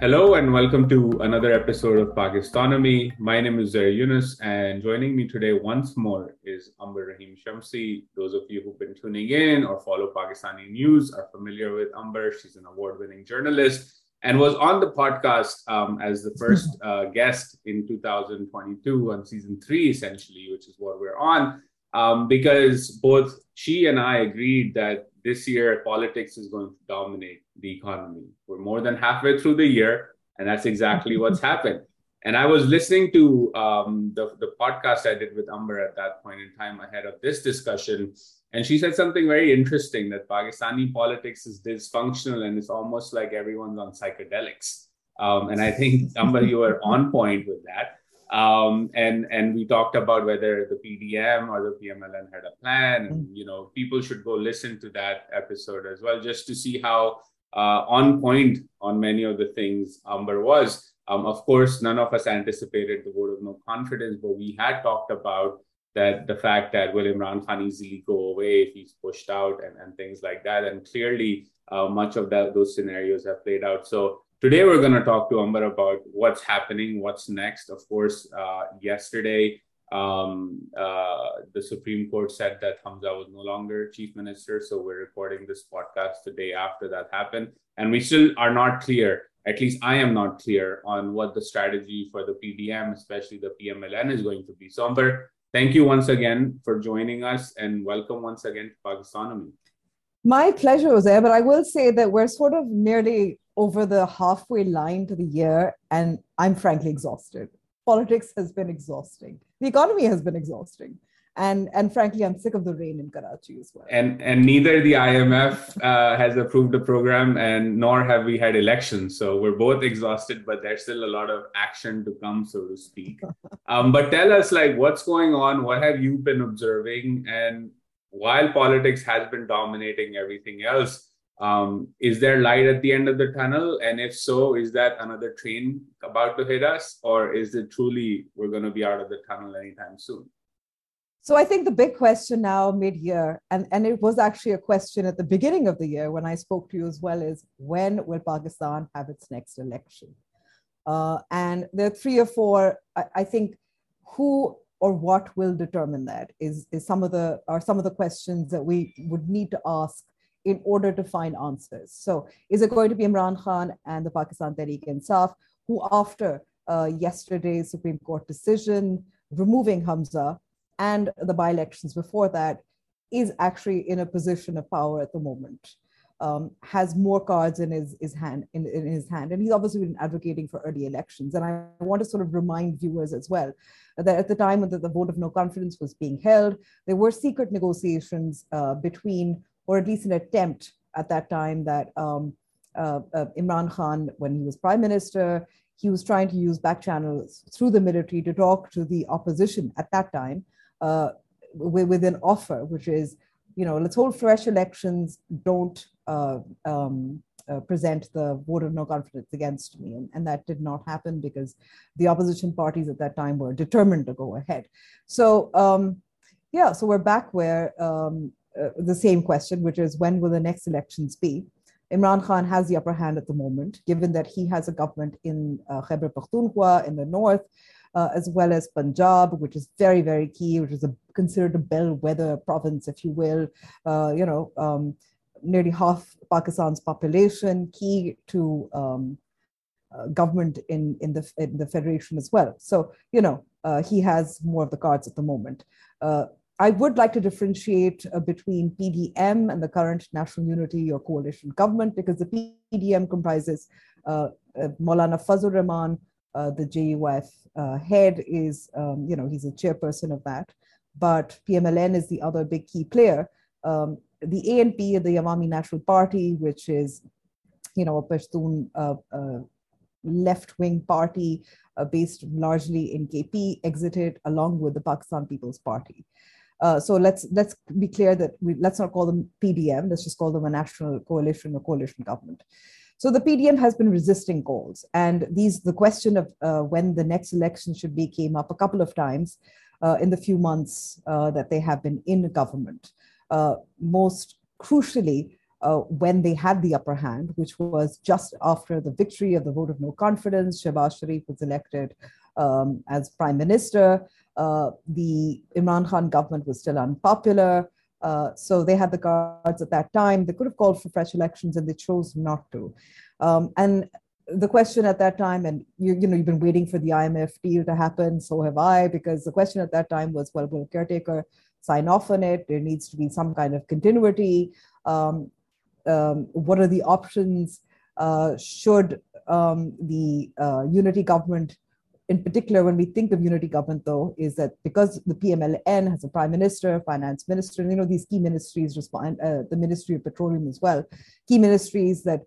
Hello and welcome to another episode of Pakistonomy. My name is Uzair Younus, and joining me today once more is Amber Rahim Shamsi. Those of you who've been tuning in or follow Pakistani news are familiar with Amber. She's an award winning journalist and was on the podcast um, as the first uh, guest in 2022 on season three, essentially, which is what we're on, um, because both she and I agreed that this year politics is going to dominate the economy. We're more than halfway through the year, and that's exactly what's happened. And I was listening to um, the, the podcast I did with Amber at that point in time ahead of this discussion. And she said something very interesting that Pakistani politics is dysfunctional and it's almost like everyone's on psychedelics. Um, and I think, Amber, you were on point with that. Um, and and we talked about whether the PDM or the PMLN had a plan, and mm. you know people should go listen to that episode as well, just to see how uh, on point on many of the things Amber was. Um, of course, none of us anticipated the vote of no confidence, but we had talked about that the fact that will Imran Khan easily go away if he's pushed out and, and things like that. And clearly, uh, much of that those scenarios have played out. So today we're going to talk to Amber about what's happening, what's next. Of course, uh, yesterday um, uh, the Supreme Court said that Hamza was no longer chief minister. So we're recording this podcast the day after that happened. And we still are not clear, at least I am not clear on what the strategy for the PDM, especially the PMLN, is going to be. So, Amber, thank you once again for joining us and welcome once again to Pakistonomy. My pleasure, Uzair. But I will say that we're sort of nearly over the halfway line to the year, and I'm frankly exhausted politics has been exhausting. The economy has been exhausting. And, and frankly, I'm sick of the rain in Karachi as well. And, and neither the IMF uh, has approved the program, and nor have we had elections. So we're both exhausted, but there's still a lot of action to come, so to speak. um, but tell us, like, what's going on? What have you been observing? And while politics has been dominating everything else, um, is there light at the end of the tunnel? And if so, is that another train about to hit us? Or is it truly we're going to be out of the tunnel anytime soon? So I think the big question now mid-year, and, and it was actually a question at the beginning of the year when I spoke to you as well, is when will Pakistan have its next election? Uh, and there are three or four, I, I think, who or what will determine that is, is some of the are some of the questions that we would need to ask in order to find answers. So, is it going to be Imran Khan and the Pakistan Tehreek-e-Insaf, who, after uh, yesterday's Supreme Court decision removing Hamza and the by elections before that, is actually in a position of power at the moment? Um, has more cards in his, his hand in, in, his hand and he's obviously been advocating for early elections and i want to sort of remind viewers as well that at the time that the vote of no confidence was being held there were secret negotiations uh, between or at least an attempt at that time that um, uh, uh, Imran Khan, when he was prime minister, he was trying to use back channels through the military to talk to the opposition at that time uh, with, with, an offer, which is, you know, let's hold fresh elections, don't uh, um, uh, present the vote of no confidence against me. And, and, that did not happen because the opposition parties at that time were determined to go ahead. So, um, yeah, so we're back where um, uh, the same question, which is when will the next elections be? Imran Khan has the upper hand at the moment, given that he has a government in uh, Khyber Pakhtunkhwa in the north, uh, as well as Punjab, which is very, very key, which is a, considered a bellwether province, if you will. Uh, you know, um, nearly half Pakistan's population, key to um, uh, government in, in, the, in the federation as well. So, you know, uh, he has more of the cards at the moment. I would like to differentiate uh, between PDM and the current National Unity or Coalition government because the PDM comprises uh, uh, Maulana Fazlur Rahman, uh, the JUI-F uh, head is, um, you know, he's a chairperson of that. But PMLN is the other big key player. Um, the ANP, the Awami National Party, which is, you know, a Pashtun uh, left-wing party based largely in KP, exited along with the Pakistan People's Party. Uh, so let's let's be clear that we, let's not call them PDM. Let's just call them a national coalition or coalition government. So the PDM has been resisting calls, and these the question of uh, when the next election should be came up a couple of times uh, in the few months uh, that they have been in government. Uh, most crucially, uh, when they had the upper hand, which was just after the victory of the vote of no confidence. Shehbaz Sharif was elected um, as prime minister. Uh, the Imran Khan government was still unpopular. Uh, so they had the cards at that time. They could have called for fresh elections and they chose not to. Um, and the question at that time, and you, you know, you've been waiting for the IMF deal to happen, so have I, because the question at that time was, well, will caretaker sign off on it? There needs to be some kind of continuity. Um, um, what are the options? Uh, should um, the uh, unity government in particular, when we think of unity government, though, is that because the PMLN has a prime minister, finance minister, you know, these key ministries respond, uh, the Ministry of Petroleum as well, key ministries that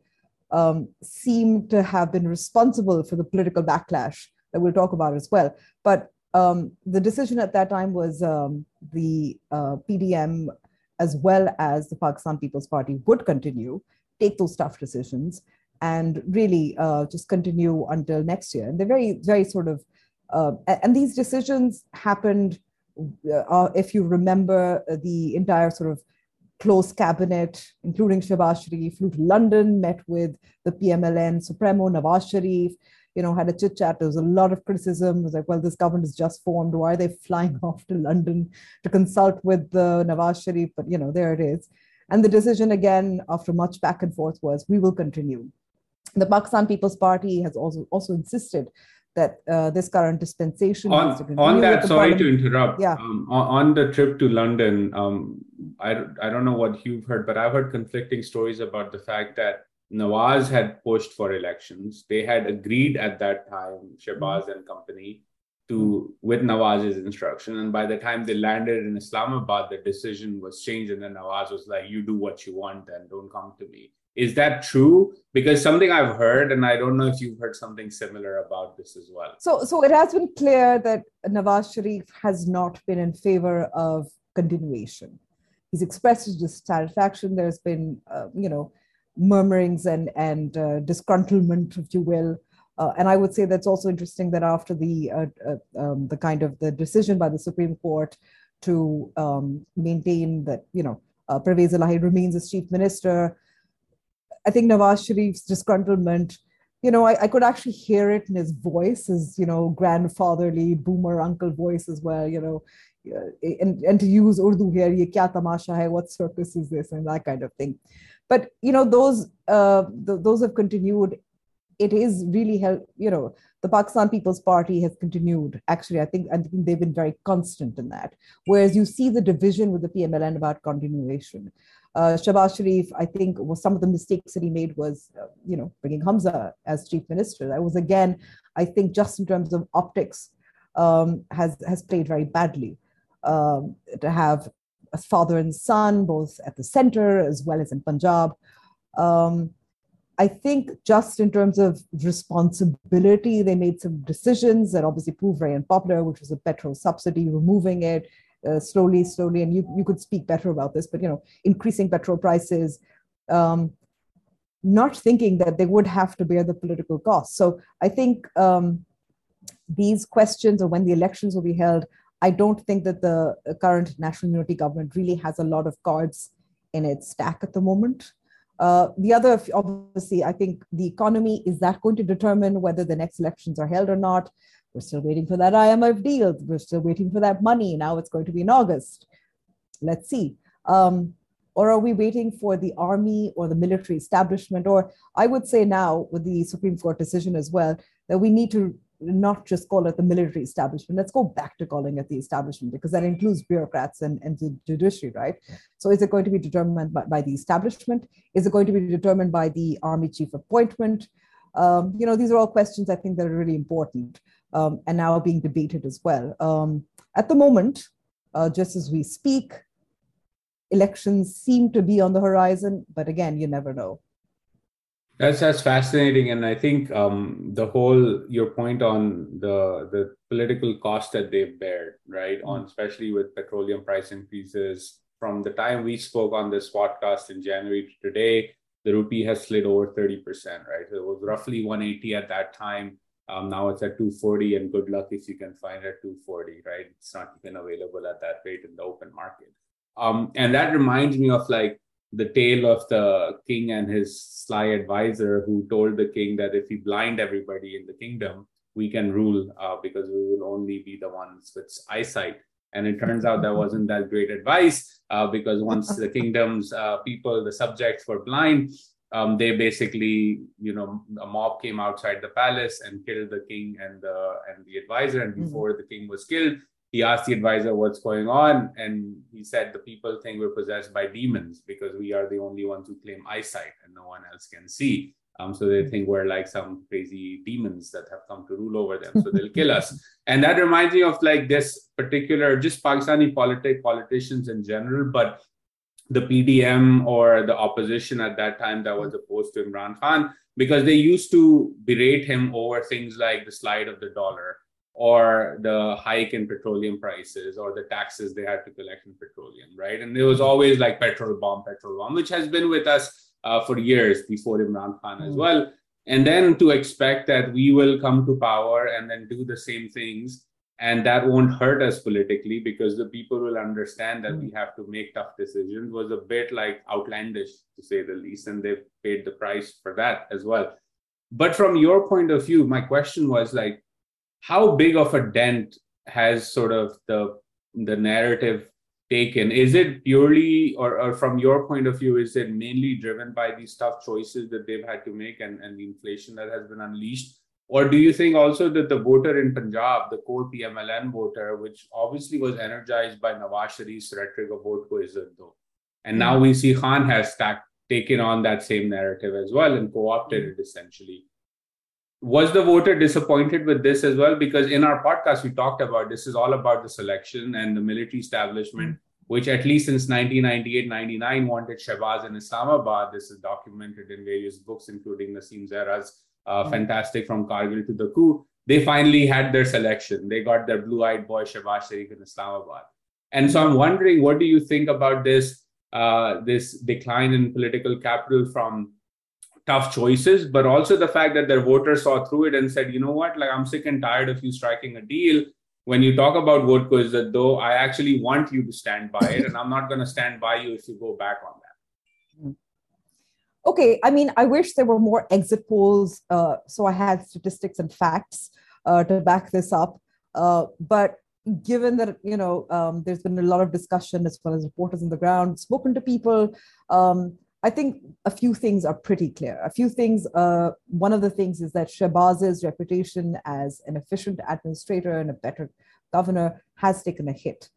um, seem to have been responsible for the political backlash that we'll talk about as well. But um, the decision at that time was um, the uh, PDM, as well as the Pakistan People's Party, would continue, take those tough decisions and really uh, just continue until next year. And they're very, very sort of, uh, and these decisions happened, uh, if you remember, uh, the entire sort of close cabinet, including Shehbaz Sharif, flew to London, met with the PMLN Supremo, Nawaz Sharif, you know, had a chit chat. There was a lot of criticism. It was like, well, this government is just formed. Why are they flying off to London to consult with the Nawaz Sharif? But, you know, there it is. And the decision again, after much back and forth, was we will continue the Pakistan People's Party has also also insisted that uh, this current dispensation on, on that sorry to interrupt. Yeah. Um, on, on, the trip to london um, I, I don't know what you've heard but i've heard conflicting stories about the fact that nawaz had pushed for elections. They had agreed at that time mm-hmm. and company to with nawaz's instruction. And by the time they landed in islamabad the decision was changed. And then nawaz was like you do what you want and don't come to me is that true? Because something I've heard, and I don't know if you've heard something similar about this as well. So, so it has been clear that Nawaz Sharif has not been in favor of continuation. He's expressed his dissatisfaction. There's been, uh, you know, murmurings and and uh, disgruntlement, if you will. Uh, and I would say that's also interesting that after the uh, uh, um, the kind of the decision by the Supreme Court to um, maintain that you know uh, Pervez Elahi remains as chief minister, I think Nawaz Sharif's disgruntlement, you know, I, I, could actually hear it in his voice, his, you know, grandfatherly boomer uncle voice as well, you know, and, and to use Urdu here, ye kya tamasha hai, what circus is this, and that kind of thing. But, you know, those, uh, those have continued. It is really help, you know, the Pakistan People's Party has continued. Actually, I think I think they've been very constant in that. Whereas you see the division with the PMLN about continuation. Uh, Shehbaz Sharif, I think, was some of the mistakes that he made was, uh, you know, bringing Hamza as chief minister. That was again, I think, just in terms of optics, um, has has played very badly. Um, to have a father and son both at the center as well as in Punjab. Um, I think just in terms of responsibility, they made some decisions that obviously proved very unpopular, which was a petrol subsidy, removing it, uh, slowly, slowly, and you, you could speak better about this, but you know, increasing petrol prices, um, not thinking that they would have to bear the political cost. So I think um, these questions, or when the elections will be held, I don't think that the current national unity government really has a lot of cards in its stack at the moment. Uh, the other, obviously, I think the economy is that going to determine whether the next elections are held or not. We're still waiting for that IMF deal. We're still waiting for that money. Now it's going to be in August. Let's see. Um, or are we waiting for the army or the military establishment? Or I would say now, with the Supreme Court decision as well, that we need to not just call it the military establishment. Let's go back to calling it the establishment because that includes bureaucrats and, and the judiciary, right? So is it going to be determined by, by the establishment? Is it going to be determined by the army chief appointment? Um, you know, these are all questions I think that are really important um, and now being debated as well. Um, at the moment, uh, just as we speak, elections seem to be on the horizon, but again, you never know. That's that's fascinating, and I think um, the whole your point on the the political cost that they bear, right? On especially with petroleum price increases from the time we spoke on this podcast in January to today, the rupee has slid over thirty percent, right? So it was roughly one eighty at that time. Um, now it's at 240, and good luck if you can find at 240, right? It's not even available at that rate in the open market. Um, and that reminds me of like the tale of the king and his sly advisor who told the king that if he blind everybody in the kingdom, we can rule uh, because we will only be the ones with eyesight. And it turns out that wasn't that great advice uh, because once the kingdom's uh, people, the subjects were blind, um, they basically, you know, a mob came outside the palace and killed the king and the and the advisor. And hmm. before mm-hmm. the king was killed, he asked the advisor what's going on, and he said the people think we're possessed by demons because we are the only ones who claim eyesight and no one else can see. Um, so they think we're like some crazy demons that have come to rule over them. So they'll kill us. And that reminds me of like this particular, just Pakistani politic politicians in general, but the PDM or the opposition at that time that was opposed to Imran Khan, because they used to berate him over things like the slide of the dollar or the hike in petroleum prices or the taxes they had to collect in petroleum, right? And it was always like petrol bomb, petrol bomb, which has been with us uh, for years before Imran Khan as well. And then to expect that we will come to power and then do the same things and that won't hurt us politically because the people will understand that we have to make tough decisions was a bit like outlandish to say the least and they've paid the price for that as well. But from your point of view my question was like how big of a dent has sort of the the narrative taken? Is it purely or, or from your point of view is it mainly driven by these tough choices that they've had to make and, and the inflation that has been unleashed or do you think also that the voter in Punjab, the core PMLN voter, which obviously was energized by Nawaz Sharif's rhetoric of vote ko izzat and now hmm. we see Khan has stacked, taken on that same narrative as well and co-opted it essentially. Was the voter disappointed with this as well? Because in our podcast, we talked about this is all about the selection and the military establishment, hmm. which at least since 1998 99 wanted Shehbaz in Islamabad. This is documented in various books, including Naseem Zehra's uh, mm-hmm. fantastic from Kargil to the coup. They finally had their selection. They got their blue-eyed boy Shehbaz Sharif in Islamabad. And so I'm wondering, what do you think about this uh, this decline in political capital from tough choices, but also the fact that their voters saw through it and said, you know what, like I'm sick and tired of you striking a deal. When you talk about vote is that though I actually want you to stand by it, and I'm not going to stand by you if you go back on okay, I mean, I wish there were more exit polls. Uh, so I had statistics and facts uh, to back this up. Uh, but given that, you know, um, there's been a lot of discussion as well as reporters on the ground, spoken to people, um, I think a few things are pretty clear. A few things, uh, one of the things is that Shehbaz's reputation as an efficient administrator and a better governor has taken a hit.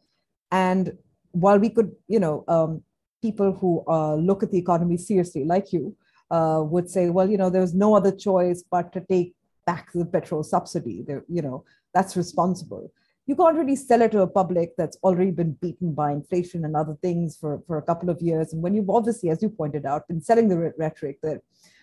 And while we could, you know, um, people who uh, look at the economy seriously, like you, uh, would say, well, you know, there's no other choice but to take back the petrol subsidy. There, you know, that's responsible. You can't really sell it to a public that's already been beaten by inflation and other things for, for a couple of years. And when you've obviously, as you pointed out, been selling the rhetoric that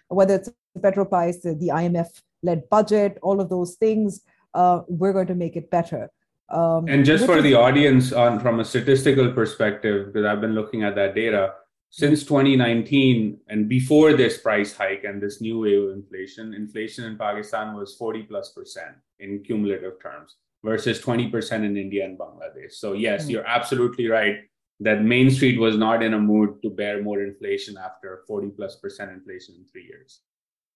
whether it's the petrol price, the, the IMF led budget, all of those things, uh, we're going to make it better. Um, and just for the audience, on from a statistical perspective, because I've been looking at that data since 2019 and before this price hike and this new wave of inflation, inflation in Pakistan was 40 plus percent in cumulative terms versus 20% in India and Bangladesh. So yes, mm-hmm. you're absolutely right that Main Street was not in a mood to bear more inflation after 40 plus percent inflation in three years.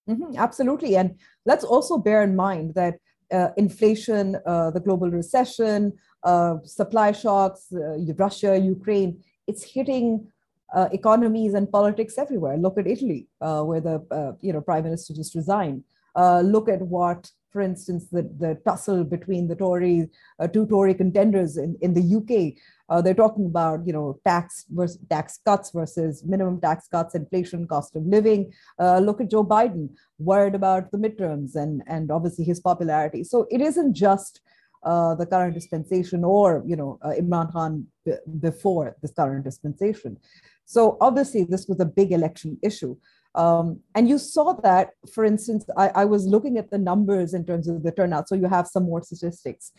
Mm-hmm, absolutely. And let's also bear in mind that uh, inflation, uh, the global recession, uh, supply shocks, uh, Russia, Ukraine, it's hitting uh, economies and politics everywhere. Look at Italy, uh, where the you know prime minister just resigned. look at what, for instance, the, the tussle between the Tory two Tory contenders in, in the UK uh, they're talking about you know tax versus tax cuts versus minimum tax cuts, inflation, cost of living. Uh, look at Joe Biden, worried about the midterms and and obviously his popularity. So it isn't just uh, the current dispensation or you know uh, Imran Khan b- before this current dispensation. So obviously this was a big election issue. Um, and you saw that, for instance, I, I, was looking at the numbers in terms of the turnout. So you have some more statistics.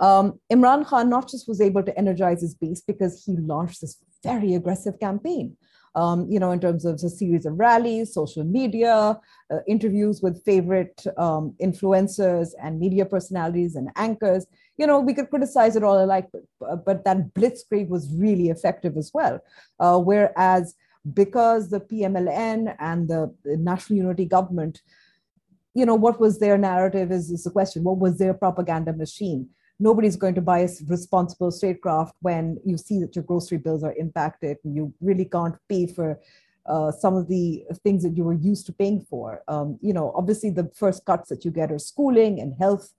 Um, Imran Khan not just was able to energize his base because he launched this very aggressive campaign. Um, you know, in terms of a series of rallies, social media, uh, interviews with favorite um, influencers and media personalities and anchors. You know, we could criticize it all alike, but, but that blitzkrieg was really effective as well. Uh, whereas because the PMLN and the, National Unity Government, you know, what was their narrative is, is the question. What was their propaganda machine? Nobody's going to buy a responsible statecraft when you see that your grocery bills are impacted and you really can't pay for uh, some of the things that you were used to paying for. Um, you know, obviously the first cuts that you get are schooling and health.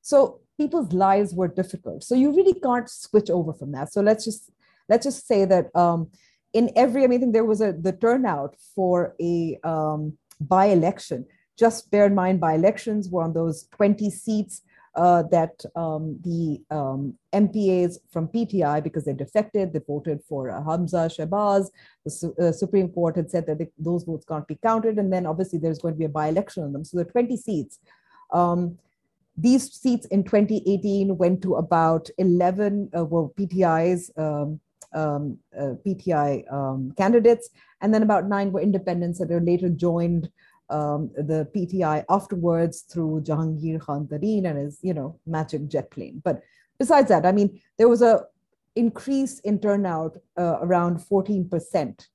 So people's lives were difficult. So you really can't switch over from that. So let's just let's just say that um, in every, I mean, there was a the turnout for a um, by-election. Just bear in mind, by-elections were on those 20 seats uh, that um, the um, MPAs from PTI, because they defected, they voted for uh, Hamza Shehbaz. The su- uh, Supreme Court had said that they, those votes can't be counted. And then obviously there's going to be a by election on them. So there are 20 seats. Um, these seats in 2018 went to about 11 uh, well, PTIs, um, um, uh, PTI um, candidates, and then about nine were independents that were later joined um, the PTI afterwards through Jahangir Khan Tareen and his, you know, magic jet plane. But besides that, I mean, there was a increase in turnout uh, around 14%.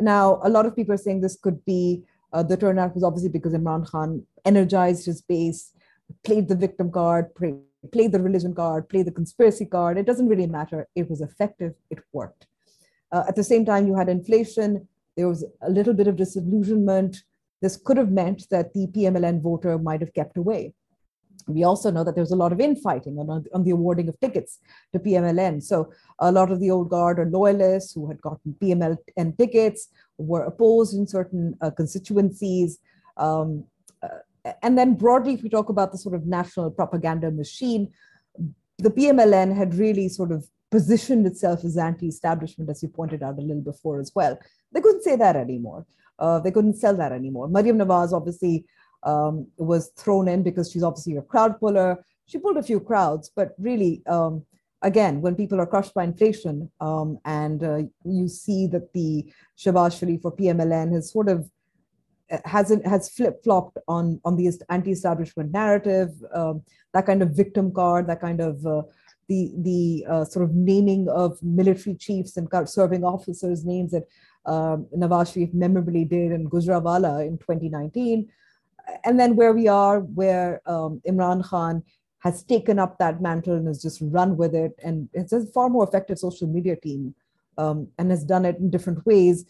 Now, a lot of people are saying this could be uh, the turnout was obviously because Imran Khan energized his base, played the victim card, played, played the religion card, played the conspiracy card. It doesn't really matter. It was effective. It worked. Uh, at the same time, you had inflation. There was a little bit of disillusionment this could have meant that the PMLN voter might have kept away. We also know that there was a lot of infighting on, on the awarding of tickets to PMLN. So a lot of the old guard or loyalists who had gotten PMLN tickets were opposed in certain uh, constituencies. Um, uh, and then broadly, if we talk about the sort of national propaganda machine, the PMLN had really sort of positioned itself as anti-establishment, as you pointed out a little before as well. They couldn't say that anymore uh, they couldn't sell that anymore. Maryam Nawaz obviously um, was thrown in because she's obviously a crowd puller. She pulled a few crowds, but really, um, again, when people are crushed by inflation um, and uh, you see that the Shehbaz Sharif for PMLN has sort of uh, hasn't has flip flopped on on the anti-establishment narrative, um, that kind of victim card, that kind of uh, the the uh, sort of naming of military chiefs and serving officers' names that um, Nawaz Sharif memorably did in Gujranwala in 2019. And then where we are, where um, Imran Khan has taken up that mantle and has just run with it. And it's a far more effective social media team um, and has done it in different ways.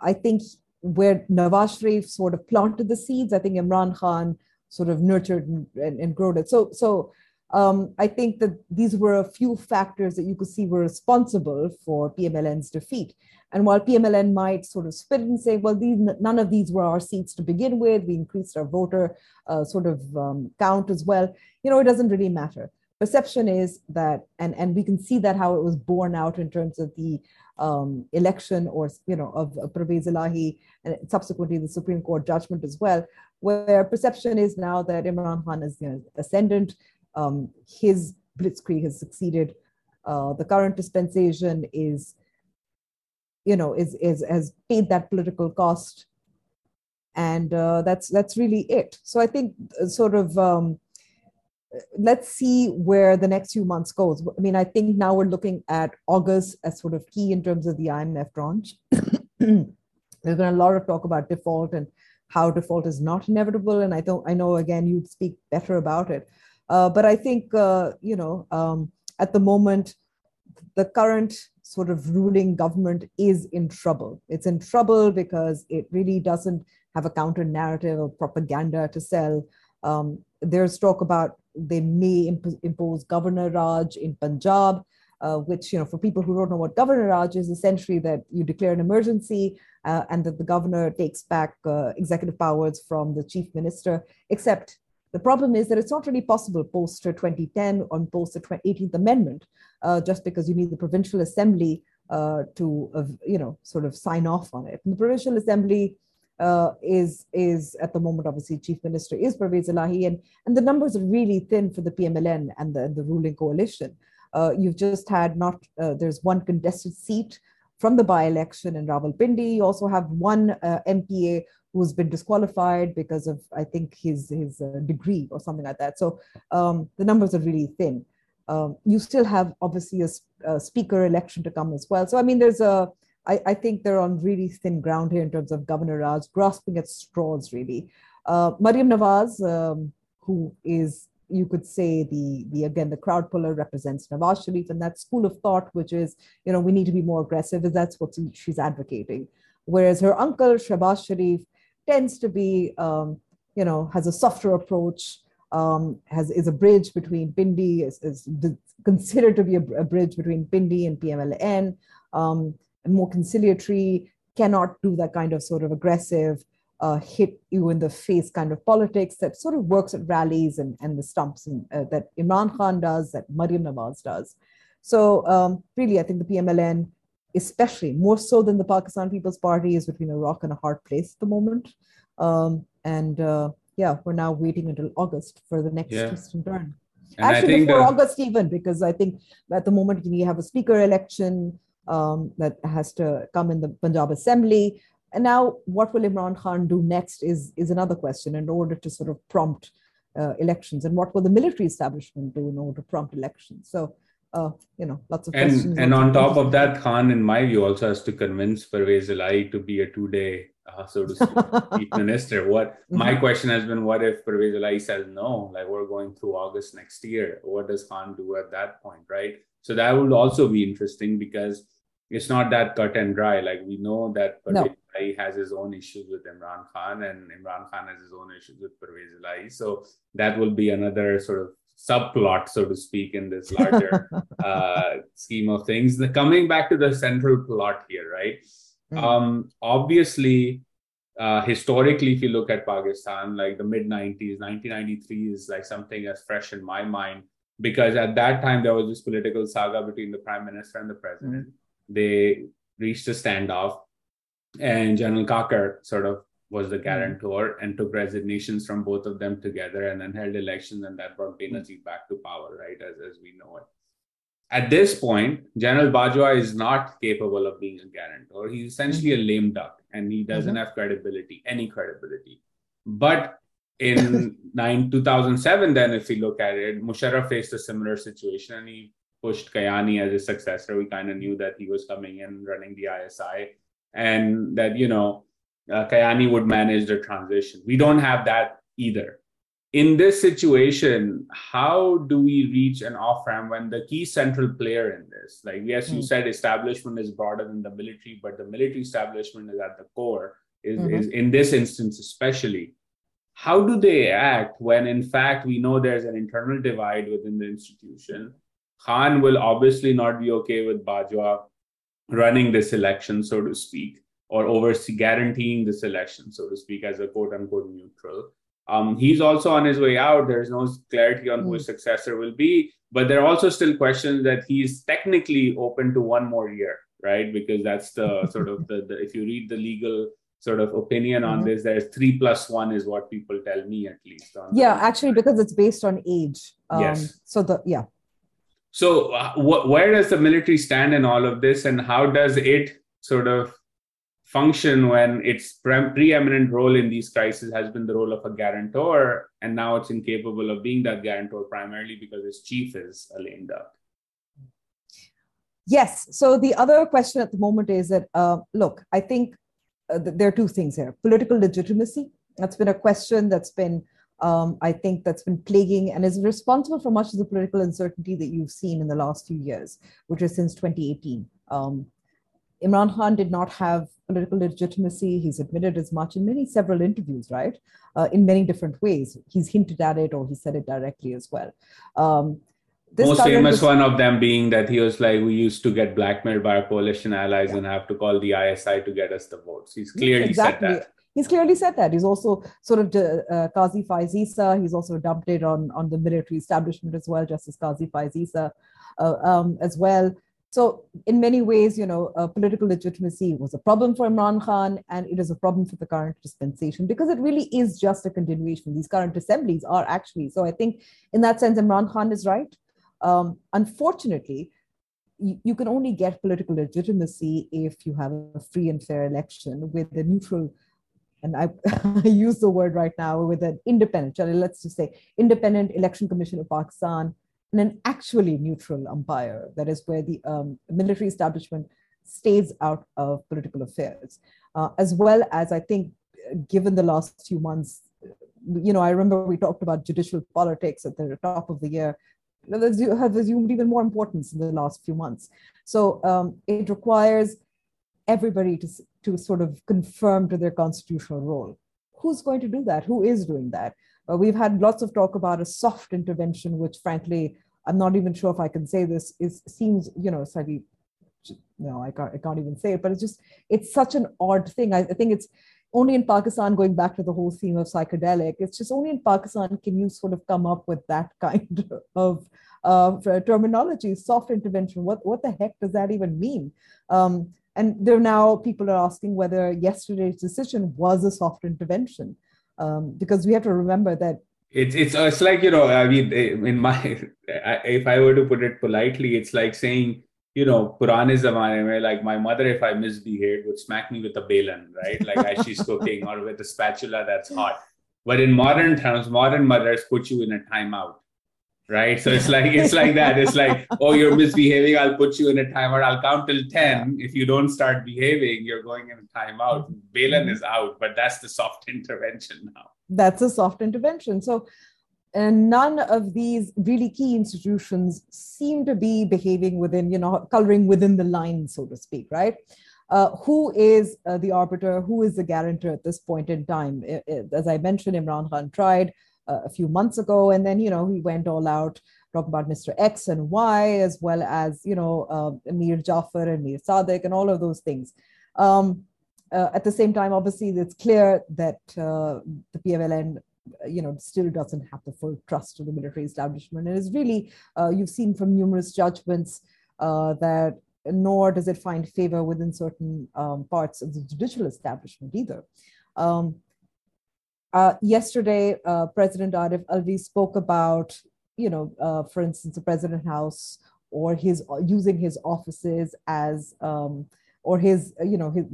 I think where Nawaz Sharif sort of planted the seeds, I think Imran Khan sort of nurtured and, and, and grew it. So, so um, I think that these were a few factors that you could see were responsible for PMLN's defeat. And while PMLN might sort of spit and say, well, these, none of these were our seats to begin with, we increased our voter uh, sort of um, count as well, you know, it doesn't really matter. Perception is that, and, and we can see that how it was borne out in terms of the um, election or, you know, of, of Parvez Elahi and subsequently the Supreme Court judgment as well, where perception is now that Imran Khan is you know, ascendant, um, his blitzkrieg has succeeded. Uh, the current dispensation is, you know, is, is has paid that political cost, and uh, that's that's really it. So I think uh, sort of um, let's see where the next few months goes. I mean, I think now we're looking at August as sort of key in terms of the IMF tranche. There's been a lot of talk about default and how default is not inevitable, and I don't. I know again you'd speak better about it. Uh, but I think, uh, you know, um, at the moment, the current sort of ruling government is in trouble. It's in trouble because it really doesn't have a counter narrative or propaganda to sell. Um, there's talk about they may imp- impose Governor Raj in Punjab, uh, which, you know, for people who don't know what Governor Raj is, essentially that you declare an emergency uh, and that the governor takes back uh, executive powers from the chief minister, except the problem is that it's not really possible post 2010 or post the 18th Amendment, uh, just because you need the provincial assembly uh, to, uh, you know, sort of sign off on it. And the provincial assembly uh, is is at the moment obviously chief minister is Parvez Elahi, and and the numbers are really thin for the PMLN and the the ruling coalition. Uh, you've just had not uh, there's one contested seat from the by-election in Rawalpindi. You also have one MPA who's been disqualified because of I think his his uh, degree or something like that. So um, the numbers are really thin. Um, you still have obviously a, a, speaker election to come as well. So I mean, there's a I, I, think they're on really thin ground here in terms of Governor Raj grasping at straws, really. Uh, Maryam Nawaz, um, who is, you could say, the, the again, the crowd puller represents Nawaz Sharif and that school of thought, which is, you know, we need to be more aggressive, is that's what she's advocating. Whereas her uncle, Shehbaz Sharif, tends to be, um, you know, has a softer approach, um, has is a bridge between Pindi, is, is considered to be a, a, bridge between Pindi and PMLN, um, more conciliatory, cannot do that kind of sort of aggressive, uh, hit you in the face kind of politics that sort of works at rallies and, and the stumps and, uh, that Imran Khan does, that Maryam Nawaz does. So um, really, I think the PMLN, especially more so than the Pakistan People's Party, is between a rock and a hard place at the moment. Um, and uh, yeah, we're now waiting until August for the next yeah. twist and turn. And Actually, before the... August even, because I think at the moment we have a speaker election um, that has to come in the Punjab Assembly. And now, what will Imran Khan do next is, is another question in order to sort of prompt uh, elections. And what will the military establishment do in order to prompt elections? So, uh, you know, lots of and, questions. And on top of that, Khan, in my view, also has to convince Pervez Elahi to be a two day uh, so to speak, minister. What mm-hmm. my question has been, what if Pervez Elahi says no? Like we're going through August next year. What does Khan do at that point, right? So that would also be interesting because it's not that cut and dry. Like we know that Pervez no. Elahi has his own issues with Imran Khan, and Imran Khan has his own issues with Pervez Elahi. So that will be another sort of subplot, so to speak, in this larger uh, scheme of things. The, coming back to the central plot here, right? Mm. Um, obviously, uh, historically, if you look at Pakistan, like the mid 90s, 1993 is like something that's fresh in my mind because at that time there was this political saga between the prime minister and the president. Mm. They reached a standoff, and General Kakar sort of was the mm. guarantor and took resignations from both of them together and then held elections, and that brought Benazir mm. back to power, right, as, as we know it. At this point, General Bajwa is not capable of being a guarantor. He's essentially a lame duck and he doesn't mm-hmm. have credibility, any credibility. But in nine, 2007, then if we look at it, Musharraf faced a similar situation and he pushed Kayani as his successor. We kind of knew that he was coming in running the ISI and that, you know, uh, Kayani would manage the transition. We don't have that either in this situation, how do we reach an off ramp when the key central player in this, like yes, you mm. said establishment is broader than the military, but the military establishment is at the core, is, mm-hmm. is in this instance especially. How do they act when, in fact, we know there's an internal divide within the institution? Khan will obviously not be okay with Bajwa running this election, so to speak, or oversee guaranteeing this election, so to speak, as a quote unquote neutral. Um, he's also on his way out. There's no clarity on mm. who his hmm. successor will be, but there are also still questions that he's technically open to one more year, right? Because that's the sort of the, the if you read the legal sort of opinion mm-hmm. on this, there's three plus one is what people tell me at least. yeah, actually, because it's based on age. Um, yes. So the yeah. So uh, wh- where does the military stand in all of this, and how does it sort of function when its pre- preeminent role in these crises has been the role of a guarantor, and now it's incapable of being that guarantor primarily because its chief is a lame duck. Yes. So the other question at the moment is that, uh, look, I think uh, there are two things here political legitimacy. That's been a question that's been, um, I think, that's been plaguing and is responsible for much of the political uncertainty that you've seen in the last few years, which is since 2018. Um, Imran Khan did not have political legitimacy. He's admitted as much in many several interviews, right? Uh, in many different ways. He's hinted at it or he said it directly as well. Um, most famous one of them being that he was like, we used to get blackmailed by our coalition allies yeah. and have to call the ISI to get us the votes. He's clearly exactly. said that. He's clearly said that. He's also sort of uh, Qazi Faez Isa. He's also dumped it on, on the military establishment as well, Justice Qazi Faez Isa uh, um, as well. So in many ways, you know, uh, political legitimacy was a problem for Imran Khan, and it is a problem for the current dispensation because it really is just a continuation. These current assemblies are actually. So I think in that sense, Imran Khan is right. Um, unfortunately, you, you, can only get political legitimacy if you have a free and fair election with a neutral, and I, I use the word right now, with an independent, let's just say independent election commission of Pakistan and an actually neutral umpire. That is where the um, military establishment stays out of political affairs, uh, as well as I think, given the last few months, you know, I remember we talked about judicial politics at the top of the year have assumed even more importance in the last few months. So um, it requires everybody to, to sort of confirm to their constitutional role. Who's going to do that? Who is doing that? Uh, we've had lots of talk about a soft intervention, which frankly, I'm not even sure if I can say this, is seems, you know, slightly no, I can't, I can't even say it, but it's just, it's such an odd thing. I, I think it's only in Pakistan, going back to the whole theme of psychedelic, it's just only in Pakistan can you sort of come up with that kind of uh, terminology, soft intervention. What, what the heck does that even mean? Um, and there now people are asking whether yesterday's decision was a soft intervention, um, because we have to remember that it's it's it's like you know I mean in my if I were to put it politely, it's like saying you know, purane zamane mein, like my mother, if I misbehaved, would smack me with a balan, right? Like as she's cooking or with a spatula that's hot. But in modern terms, modern mothers put you in a timeout, right? So it's like it's like that. It's like, oh, you're misbehaving. I'll put you in a timeout. I'll count till ten. If you don't start behaving, you're going in a timeout. Balan is out, but that's the soft intervention now. That's a soft intervention. So and none of these really key institutions seem to be behaving within, you know, coloring within the line, so to speak, right? Uh, who is uh, the arbiter? Who is the guarantor at this point in time? As I mentioned, Imran Khan tried a few months ago, and then, you know, he went all out talking about Mr. X and Y, as well as, you know, uh, Mir Jafar and Mir Sadiq and all of those things. Um, uh, at the same time, obviously, it's clear that uh, the PMLN you know, still doesn't have the full trust of the military establishment. And it's really, uh, you've seen from numerous judgments uh, that nor does it find favor within certain um, parts of the judicial establishment either. Um, uh, yesterday, uh, President Arif Alvi spoke about, you know, uh, for instance, the President House or his using his offices as um, or his you know his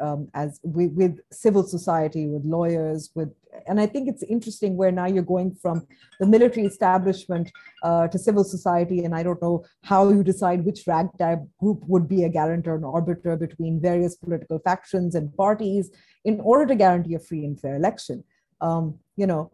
um, as with, with, civil society with lawyers with and i think it's interesting where now you're going from the military establishment uh, to civil society and i don't know how you decide which ragtag group would be a guarantor and arbiter between various political factions and parties in order to guarantee a free and fair election. Um, you know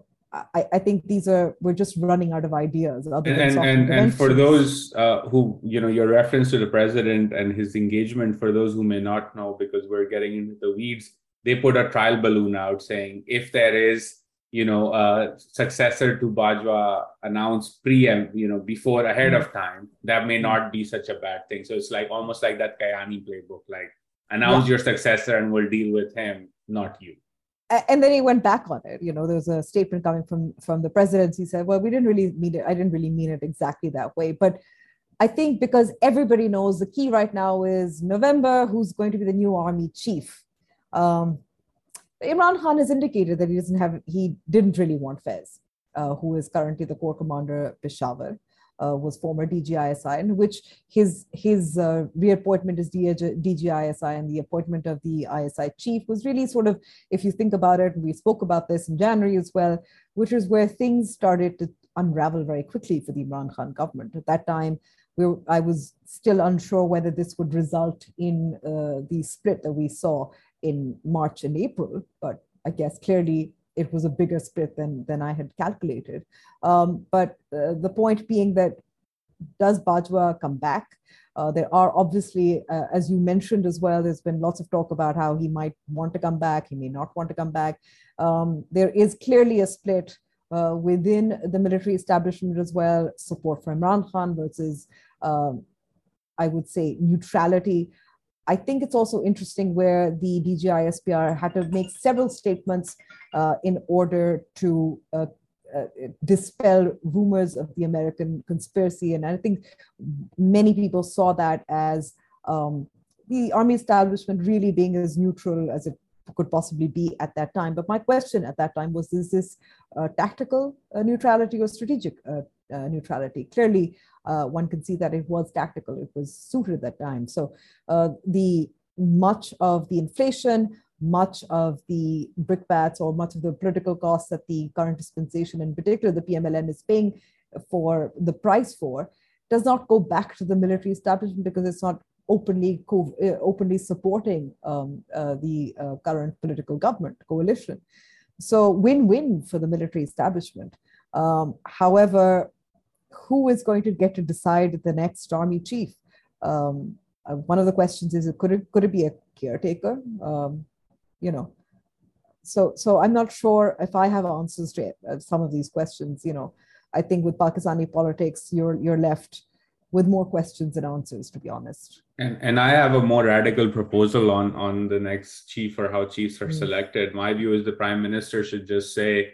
I, I, think these are we're just running out of ideas. and and, and for those uh, who you know your reference to the president and his engagement, for those who may not know, because we're getting into the weeds, they put a trial balloon out saying if there is you know a successor to Bajwa announced pre you know before ahead mm-hmm. of time, that may not be such a bad thing. So it's like almost like that Kayani playbook, like announce yeah. your successor and we'll deal with him, not you and then he went back on it. You know, there was a statement coming from from the president. He said, "Well, we didn't really mean it. I didn't really mean it exactly that way." But I think because everybody knows the key right now is November, who's going to be the new army chief. Um, Imran Khan has indicated that he doesn't have, he didn't really want Faiz, uh, who is currently the corps commander Peshawar uh, was former DGISI, in which his his uh, reappointment as DGISI and the appointment of the ISI chief was really sort of, if you think about it, we spoke about this in January as well, which is where things started to unravel very quickly for the Imran Khan government. At that time, we were, I was still unsure whether this would result in uh, the split that we saw in March and April, but I guess clearly it was a bigger split than than I had calculated. Um, but uh, the point being that does Bajwa come back? Uh, there are obviously, uh, as you mentioned as well, there's been lots of talk about how he might want to come back, he may not want to come back. Um, there is clearly a split uh, within the military establishment as well, support for Imran Khan versus, um, I would say, neutrality. I think it's also interesting where the DG ISPR had to make several statements uh, in order to uh, uh, dispel rumors of the American conspiracy. And I think many people saw that as um, the army establishment really being as neutral as it could possibly be at that time. But my question at that time was is this uh, tactical uh, neutrality or strategic uh, neutrality? Clearly, uh, one can see that it was tactical. It was suited at that time. So uh, the much of the inflation, much of the brickbats, or much of the political costs that the current dispensation, in particular the PMLN, is paying for the price for, does not go back to the military establishment because it's not openly co- uh, openly supporting um, uh, the uh, current political government coalition. So win-win for the military establishment. Um, however, who is going to get to decide the next army chief? Um, uh, one of the questions is could it could it be a caretaker? Um, you know, so so I'm not sure if I have answers to uh, some of these questions. You know, I think with Pakistani politics, you're you're left with more questions than answers, to be honest. And and I have a more radical proposal on on the next chief or how chiefs are mm. selected. My view is the prime minister should just say,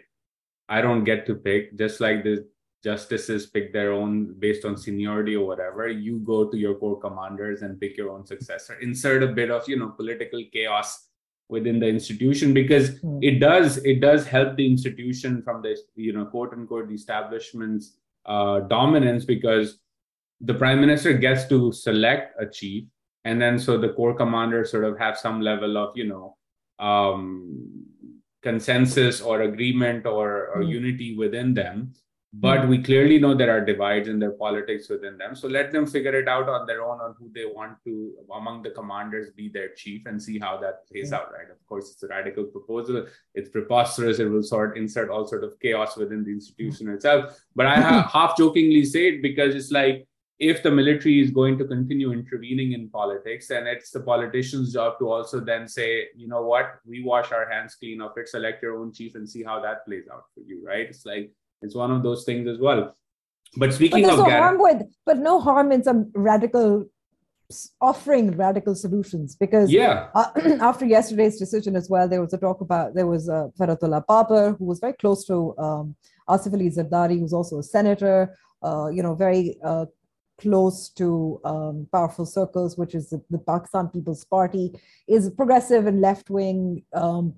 "I don't get to pick," just like the justices pick their own based on seniority or whatever. You go to your corps commanders and pick your own successor. Insert a bit of you know political chaos within the institution because mm. it does it does help the institution from the you know quote unquote the establishment's uh, dominance because the prime minister gets to select a chief and then so the corps commanders sort of have some level of you know um, consensus or agreement or, or mm. unity within them hmm. but we clearly know there are divides in their politics within them. So let them figure it out on their own on who they want to among the commanders be their chief and see how that plays hmm. out right? Of course it's a radical proposal. It's preposterous. It will sort insert all sort of chaos within the institution hmm. itself. But i ha- half jokingly say it because it's like if the military is going to continue intervening in politics and it's the politician's job to also then say you know what we wash our hands clean of it select your own chief and see how that plays out for you right it's like it's one of those things as well. But speaking but of no harm with, but no harm in some radical offering radical solutions because yeah uh, after yesterday's decision as well there was a talk about there was uh, Farhatullah Babar who was very close to um, Asif Ali Zardari who's also a senator uh, you know very uh, close to um, powerful circles which is the, the, Pakistan People's Party is progressive and left wing um,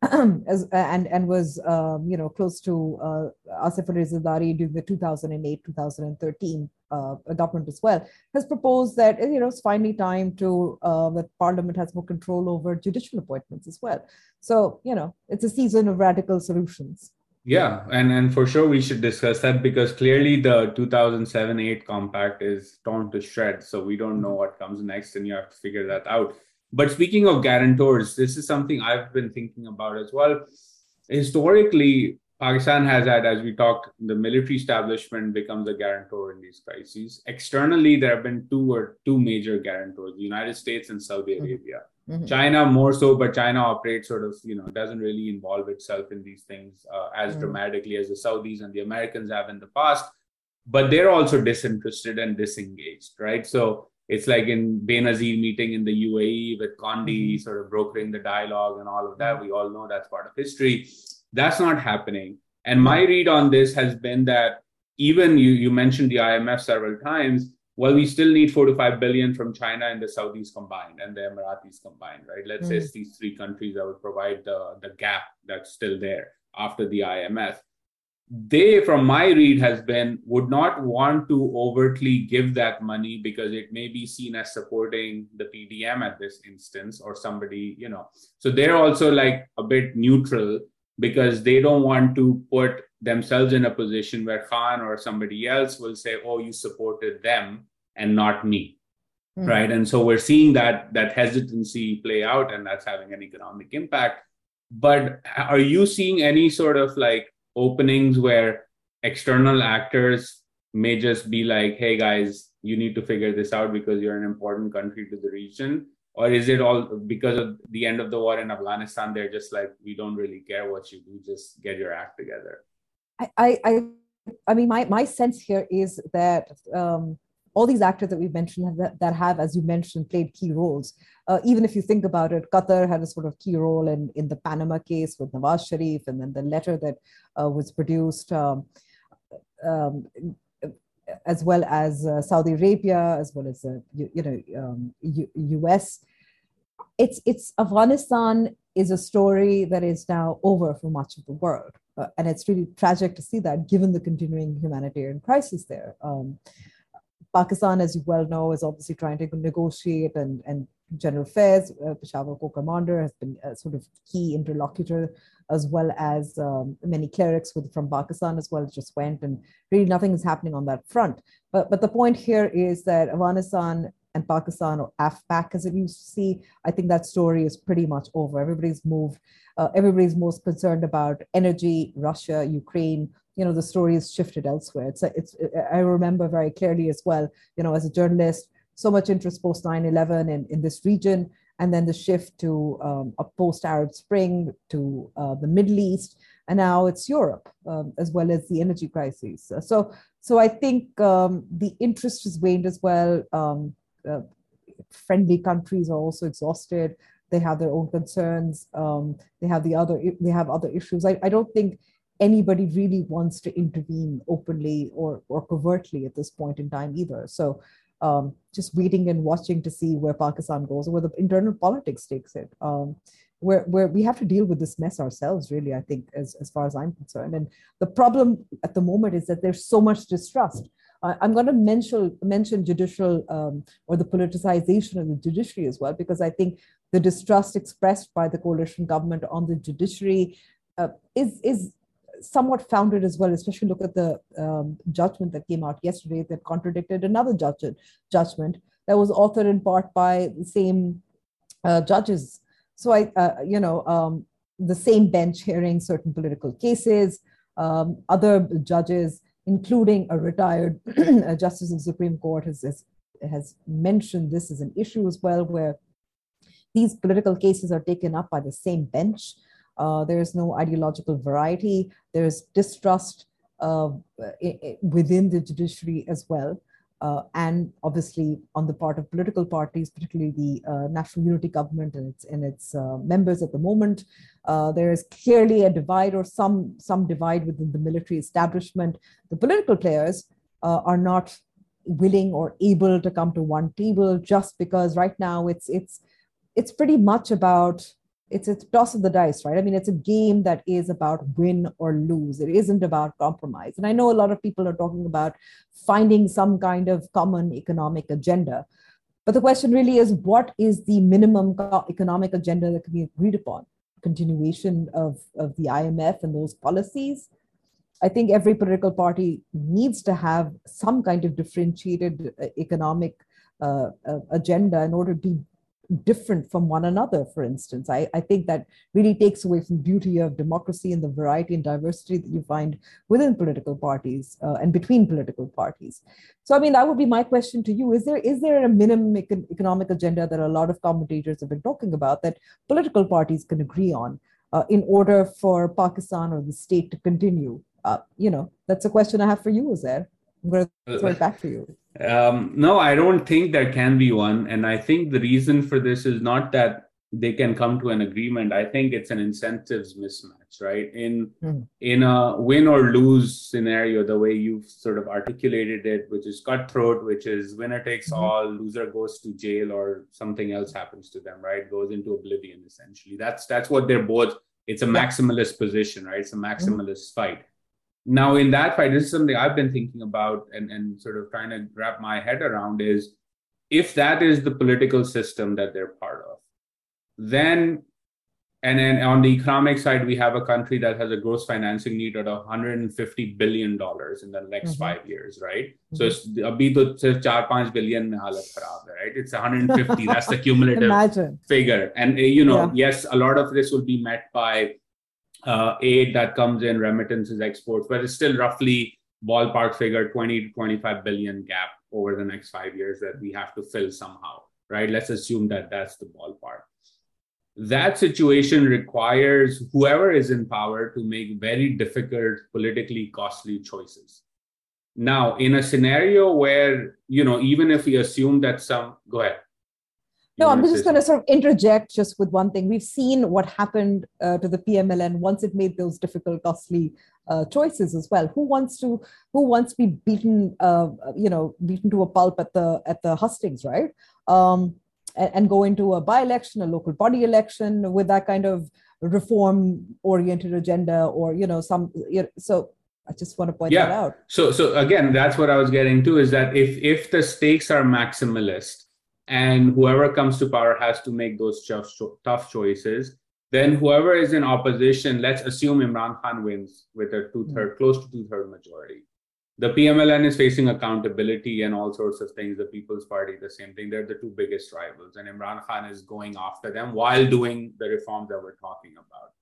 as, and and was um, you know close to uh, Asif Ali Zardari during the 2008-2013 uh, government as well, has proposed that you know it's finally time to uh, that Parliament has more control over judicial appointments as well. So you know it's a season of radical solutions. Yeah, and and for sure we should discuss that because clearly the 2007-8 compact is torn to shreds. So we don't know what comes next, and you have to figure that out. But speaking of guarantors, this is something I've been thinking about as well. Historically, Pakistan has had, as we talked, the military establishment becomes a guarantor in these crises. Externally, there have been two or two major guarantors: the United States and Saudi mm-hmm. Arabia. Mm-hmm. China more so, but China operates sort of, you know, doesn't really involve itself in these things uh, as mm-hmm. dramatically as the Saudis and the Americans have in the past. But they're also disinterested and disengaged, right? So it's like in Benazir meeting in the UAE with Condi mm-hmm. sort of brokering the dialogue and all of that. Mm-hmm. We all know that's part of history. That's not happening. And my read on this has been that even you, you mentioned the IMF several times. Well, we still need four to five billion from China and the Saudis combined and the Emiratis combined, right? Let's mm-hmm. say it's these three countries that would provide the, the gap that's still there after the IMF they from my read has been would not want to overtly give that money because it may be seen as supporting the pdm at this instance or somebody you know so they're also like a bit neutral because they don't want to put themselves in a position where khan or somebody else will say oh you supported them and not me mm-hmm. right and so we're seeing that that hesitancy play out and that's having an economic impact but are you seeing any sort of like openings where external actors may just be like, hey guys, you need to figure this out because you're an important country to the region? Or is it all because of the end of the war in Afghanistan? They're just like, we don't really care what you do, just get your act together. I, I, I mean, my, my sense here is that um, all these actors that we've mentioned that, that have, as you mentioned, played key roles. Uh, even if you think about it, Qatar had a sort of key role in, in the Panama case with Nawaz Sharif, and then the letter that uh, was produced, um, um, as well as uh, Saudi Arabia, as well as uh, you, you, know um, U- U.S. It's it's Afghanistan is a story that is now over for much of the world, uh, and it's really tragic to see that, given the continuing humanitarian crisis there. Um, Pakistan, as you well know, is obviously trying to negotiate and, and General Faiz, uh, Peshawar corps commander, has been a sort of key interlocutor, as well as um, many clerics with, from Pakistan as well just went, and really nothing is happening on that front. But but the point here is that Afghanistan and Pakistan or AFPAK as it used to see, I think that story is pretty much over. Everybody's moved. Uh, everybody's most concerned about energy, Russia, Ukraine. You know, the story has shifted elsewhere. It's, it's, I remember very clearly as well, you know, as a journalist, so much interest post 9-11 in, in this region and then the shift to um, a post-arab spring to uh, the middle east and now it's europe um, as well as the energy crisis. So so i think um, the interest has waned as well. Um, uh, friendly countries are also exhausted. They have their own concerns. Um, they have the other they have other issues. I, I don't think anybody really wants to intervene openly or, or covertly at this point in time either. So um, just waiting and watching to see where Pakistan goes or where the internal politics takes it. Um, where, where we have to deal with this mess ourselves, really, I think, as, as far as I'm concerned. And the problem at the moment is that there's so much distrust. Uh, I'm going to mention, mention judicial um, or the politicization of the judiciary as well, because I think the distrust expressed by the coalition government on the judiciary uh, is, is somewhat founded as well, especially look at the um, judgment that came out yesterday that contradicted another judge, judgment that was authored in part by the same uh, judges. So I, uh, you know, um, the same bench hearing certain political cases, um, other judges, including a retired justice of the Supreme Court, has, has, has mentioned this as an issue as well, where these political cases are taken up by the same bench. Uh, there is no ideological variety. There is distrust uh, within the judiciary as well. Uh, and obviously on the part of political parties, particularly the uh, National Unity Government and its, and its uh, members at the moment, uh, there is clearly a divide or some, some divide within the military establishment. The political players are not willing or able to come to one table just because right now it's, it's, it's pretty much about it's a toss of the dice, right? I mean, it's a game that is about win or lose. It isn't about compromise. And I know a lot of people are talking about finding some kind of common economic agenda. But the question really is what is the minimum economic agenda that can be agreed upon? Continuation of, of the IMF and those policies? I think every political party needs to have some kind of differentiated uh, economic uh, uh, agenda in order to be different from one another, for instance. I, I think that really takes away from beauty of democracy and the variety and diversity that you find within political parties uh, and between political parties. So, I mean, that would be my question to you. Is there is there a minimum econ- economic agenda that a lot of commentators have been talking about that political parties can agree on uh, in order for Pakistan or the state to continue? Uh, you know, that's a question I have for you, Uzair. I'm going to throw it back to you. Um, no, I don't think there can be one. And I think the reason for this is not that they can come to an agreement. I think it's an incentives mismatch, right? In mm. in a win or lose scenario, the way you've sort of articulated it, which is cutthroat, which is winner takes mm-hmm. all, loser goes to jail or something else happens to them, right? Goes into oblivion essentially. That's that's what they're both. It's a maximalist position, right? It's a mm-hmm. maximalist mm. fight now in that fight this is something i've been thinking about and, and sort of trying to wrap my head around is if that is the political system that they're part of then and then on the economic side we have a country that has a gross financing need of 150 billion dollars in the next mm-hmm. five years right mm-hmm. so it's abhi to sirf 4 billion mein halat kharab hai, right it's 150 that's the cumulative Imagine. figure and you know yeah. yes a lot of this will be met by uh, aid that comes in, remittances, exports, but it's still roughly ballpark figure 20 to 25 billion gap over the next five years that we have to fill somehow, right? Let's assume that that's the ballpark. That situation requires whoever is in power to make very difficult, politically costly choices. Now, in a scenario where, you know, even if we assume that some, go ahead. No, I'm just going to sort of interject just with one thing. We've seen what happened uh, to the PMLN once it made those difficult, costly uh, choices as well. Who wants to who wants to be beaten, uh, you know, beaten to a pulp at the at the hustings, right? Um, and, and go into a by-election, a local body election with that kind of reform-oriented agenda, or you know, some. You know, so I just want to point yeah. that out. So, so again, that's what I was getting to is that if if the stakes are maximalist and whoever comes to power has to make those tough, tough choices. Then whoever is in opposition, let's assume Imran Khan wins with a two-third, mm-hmm. close to two-third majority. the PMLN is facing accountability and all sorts of things. The People's Party, the same thing. They're the two biggest rivals, and Imran Khan is going after them while doing the reforms that we're talking about.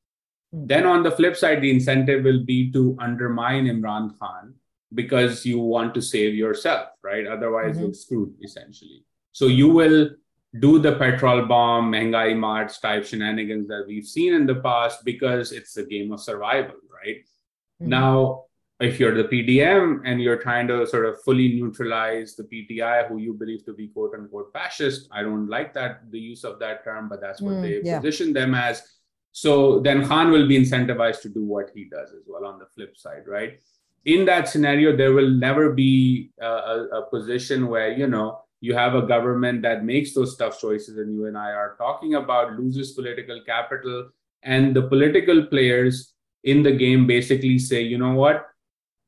Mm-hmm. Then, on the flip side, the incentive will be to undermine Imran Khan because you want to save yourself, right? Otherwise, mm-hmm. you're screwed essentially. So you will do the petrol bomb, Mehngai March type shenanigans that we've seen in the past because it's a game of survival, right? Mm-hmm. Now, if you're the PDM and you're trying to sort of fully neutralize the PTI, who you believe to be quote unquote fascist, I don't like that the use of that term, but that's what mm, they yeah. position them as. So then Khan will be incentivized to do what he does as well on the flip side, right? In that scenario, there will never be a, a, a position where, you know, you have a government that makes those tough choices, and you and I are talking about loses political capital, and the political players in the game basically say, you know what,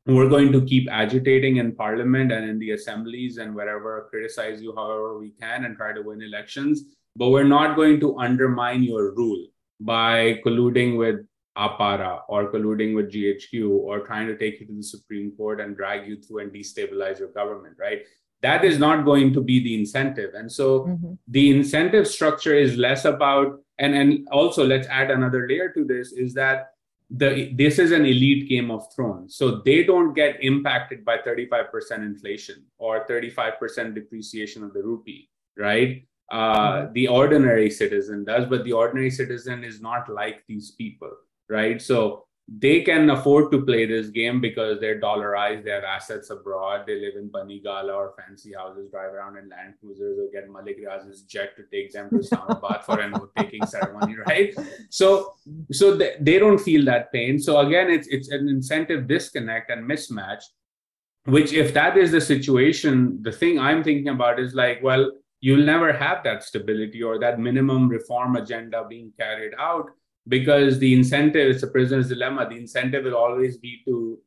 we're going to keep agitating in parliament and in the assemblies and wherever criticize you however we can and try to win elections but we're not going to undermine your rule by colluding with Aabpara or colluding with ghq or trying to take you to the supreme court and drag you through and destabilize your government right that is not going to be the incentive and so mm-hmm. the incentive structure is less about and and also let's add another layer to this is that the this is an elite game of thrones so they don't get impacted by 35% inflation or 35% depreciation of the rupee right uh, mm-hmm. the ordinary citizen does but the ordinary citizen is not like these people right so they can afford to play this game because they're dollarized, they have assets abroad, they live in Banigala or fancy houses, drive around in Land Cruisers, or get Malik Riaz's jet to take them to Islamabad for an oath-taking ceremony, right? So, so they, they don't feel that pain. So again, it's it's an incentive disconnect and mismatch. Which, if that is the situation, the thing I'm thinking about is like, well, you'll never have that stability or that minimum reform agenda being carried out because the incentive it's a prisoner's dilemma. The incentive will always be to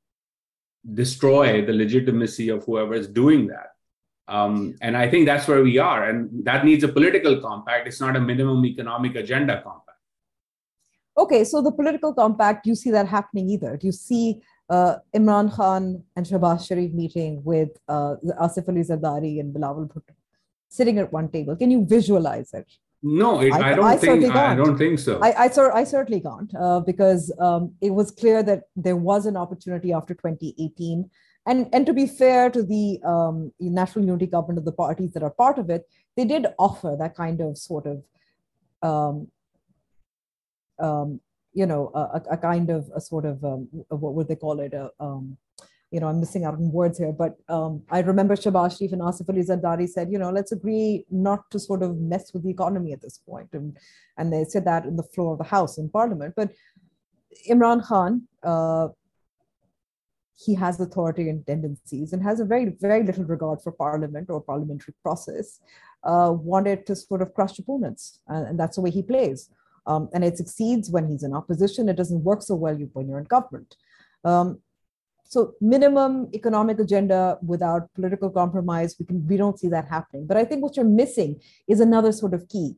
destroy the legitimacy of whoever is doing that. Um, and i think that's where we are. And that needs a political compact. It's not a minimum economic agenda compact. Okay so the political compact you see that happening either. Do you see uh, Imran Khan and Shehbaz Sharif meeting with uh, Asif Ali Zardari and Bilawal Bhutto sitting at one table. Can you visualize it? No, it, I, I, don't I think I don't think so. I, I, I certainly can't uh, because um, it was clear that there was an opportunity after 2018. And, and to be fair to the um, national unity government of the parties that are part of it, they did offer that kind of sort of, um, um, you know, a, a, kind of a sort of um, what would they call it? A, um, you know, I'm missing out on words here, but um, I remember Shehbaz Sharif and Asif Ali Zardari said, you know, let's agree not to sort of mess with the economy at this point. And, and they said that in the floor of the House in Parliament. But Imran Khan, uh, he has authoritarian tendencies and has a very, very little regard for Parliament or parliamentary process, uh, wanted to sort of crush opponents. And, and that's the way he plays. Um, and it succeeds when he's in opposition. It doesn't work so well when you're in government. Um, so minimum economic agenda without political compromise, we can we don't see that happening. But I think what you're missing is another sort of key.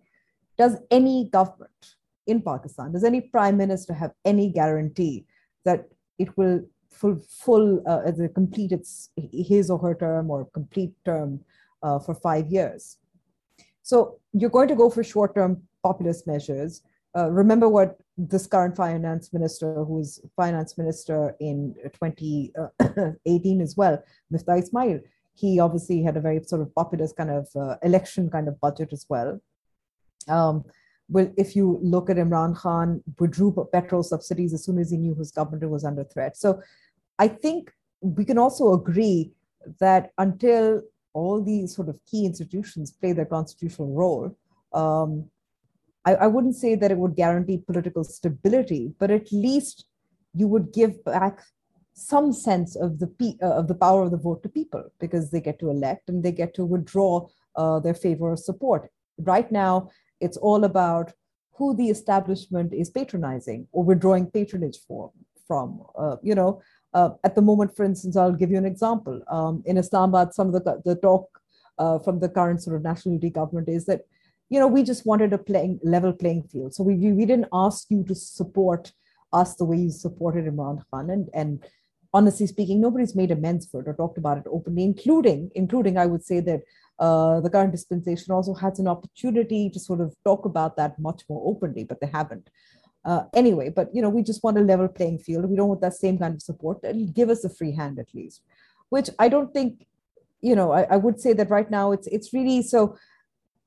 Does any government in Pakistan, does any prime minister have any guarantee that it will full full uh, complete its his or her term or complete term uh, for five years? So you're going to go for short-term populist measures. Uh, remember what this current finance minister, who is finance minister in 2018 as well, Miftah Ismail, he obviously had a very sort of populist kind of uh, election kind of budget as well. Um, well, if you look at Imran Khan, withdrew petrol subsidies as soon as he knew his government was under threat. So I think we can also agree that until all these sort of key institutions play their constitutional role, um, I, I wouldn't say that it would guarantee political stability, but at least you would give back some sense of the uh, of the power of the vote to people because they get to elect and they get to withdraw uh, their favor or support. Right now, it's all about who the establishment is patronizing or withdrawing patronage for from. Uh, you know, uh, at the moment, for instance, I'll give you an example. Um, in Islamabad, some of the the talk uh, from the current sort of national unity government is that you know, we just wanted a playing level playing field. So we, we didn't ask you to support us the way you supported Imran Khan. And, and honestly speaking, nobody's made amends for it or talked about it openly, including, including, I would say that uh, the current dispensation also has an opportunity to sort of talk about that much more openly, but they haven't. Uh, anyway, but you know, we just want a level playing field. We don't want that same kind of support. It'll give us a free hand at least, which I don't think, you know, I, I would say that right now it's it's really so.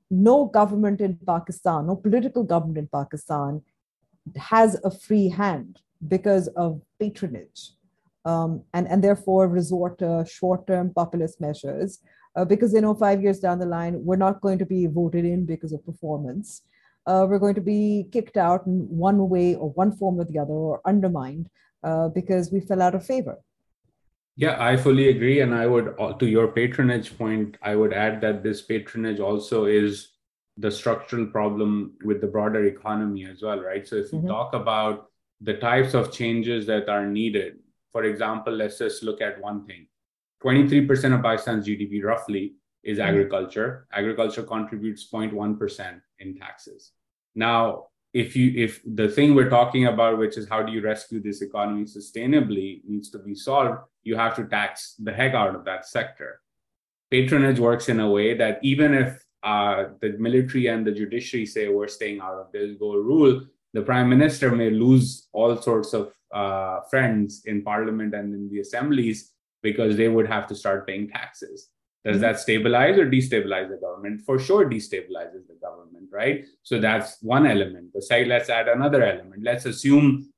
No government in Pakistan, no political government in Pakistan, has a free hand because of patronage, um, and and therefore resort to short-term populist measures uh, because they know five years down the line we're not going to be voted in because of performance uh, we're going to be kicked out in one way or one form or the other or undermined uh, because we fell out of favor. Yeah, I fully agree. And I would, uh, to your patronage point, I would add that this patronage also is the structural problem with the broader economy as well, right? So if you mm-hmm. talk about the types of changes that are needed, for example, let's just look at one thing 23% of Pakistan's GDP roughly is mm-hmm. agriculture. Agriculture contributes 0.1% in taxes. Now, if you if the thing we're talking about, which is how do you rescue this economy sustainably, needs to be solved, you have to tax the heck out of that sector. Patronage works in a way that even if uh, the military and the judiciary say we're staying out of this go rule, the prime minister may lose all sorts of uh, friends in parliament and in the assemblies because they would have to start paying taxes. Does mm-hmm. that stabilize or destabilize the government? For sure, destabilizes the government, right? So that's one element. The side, let's add another element. Let's assume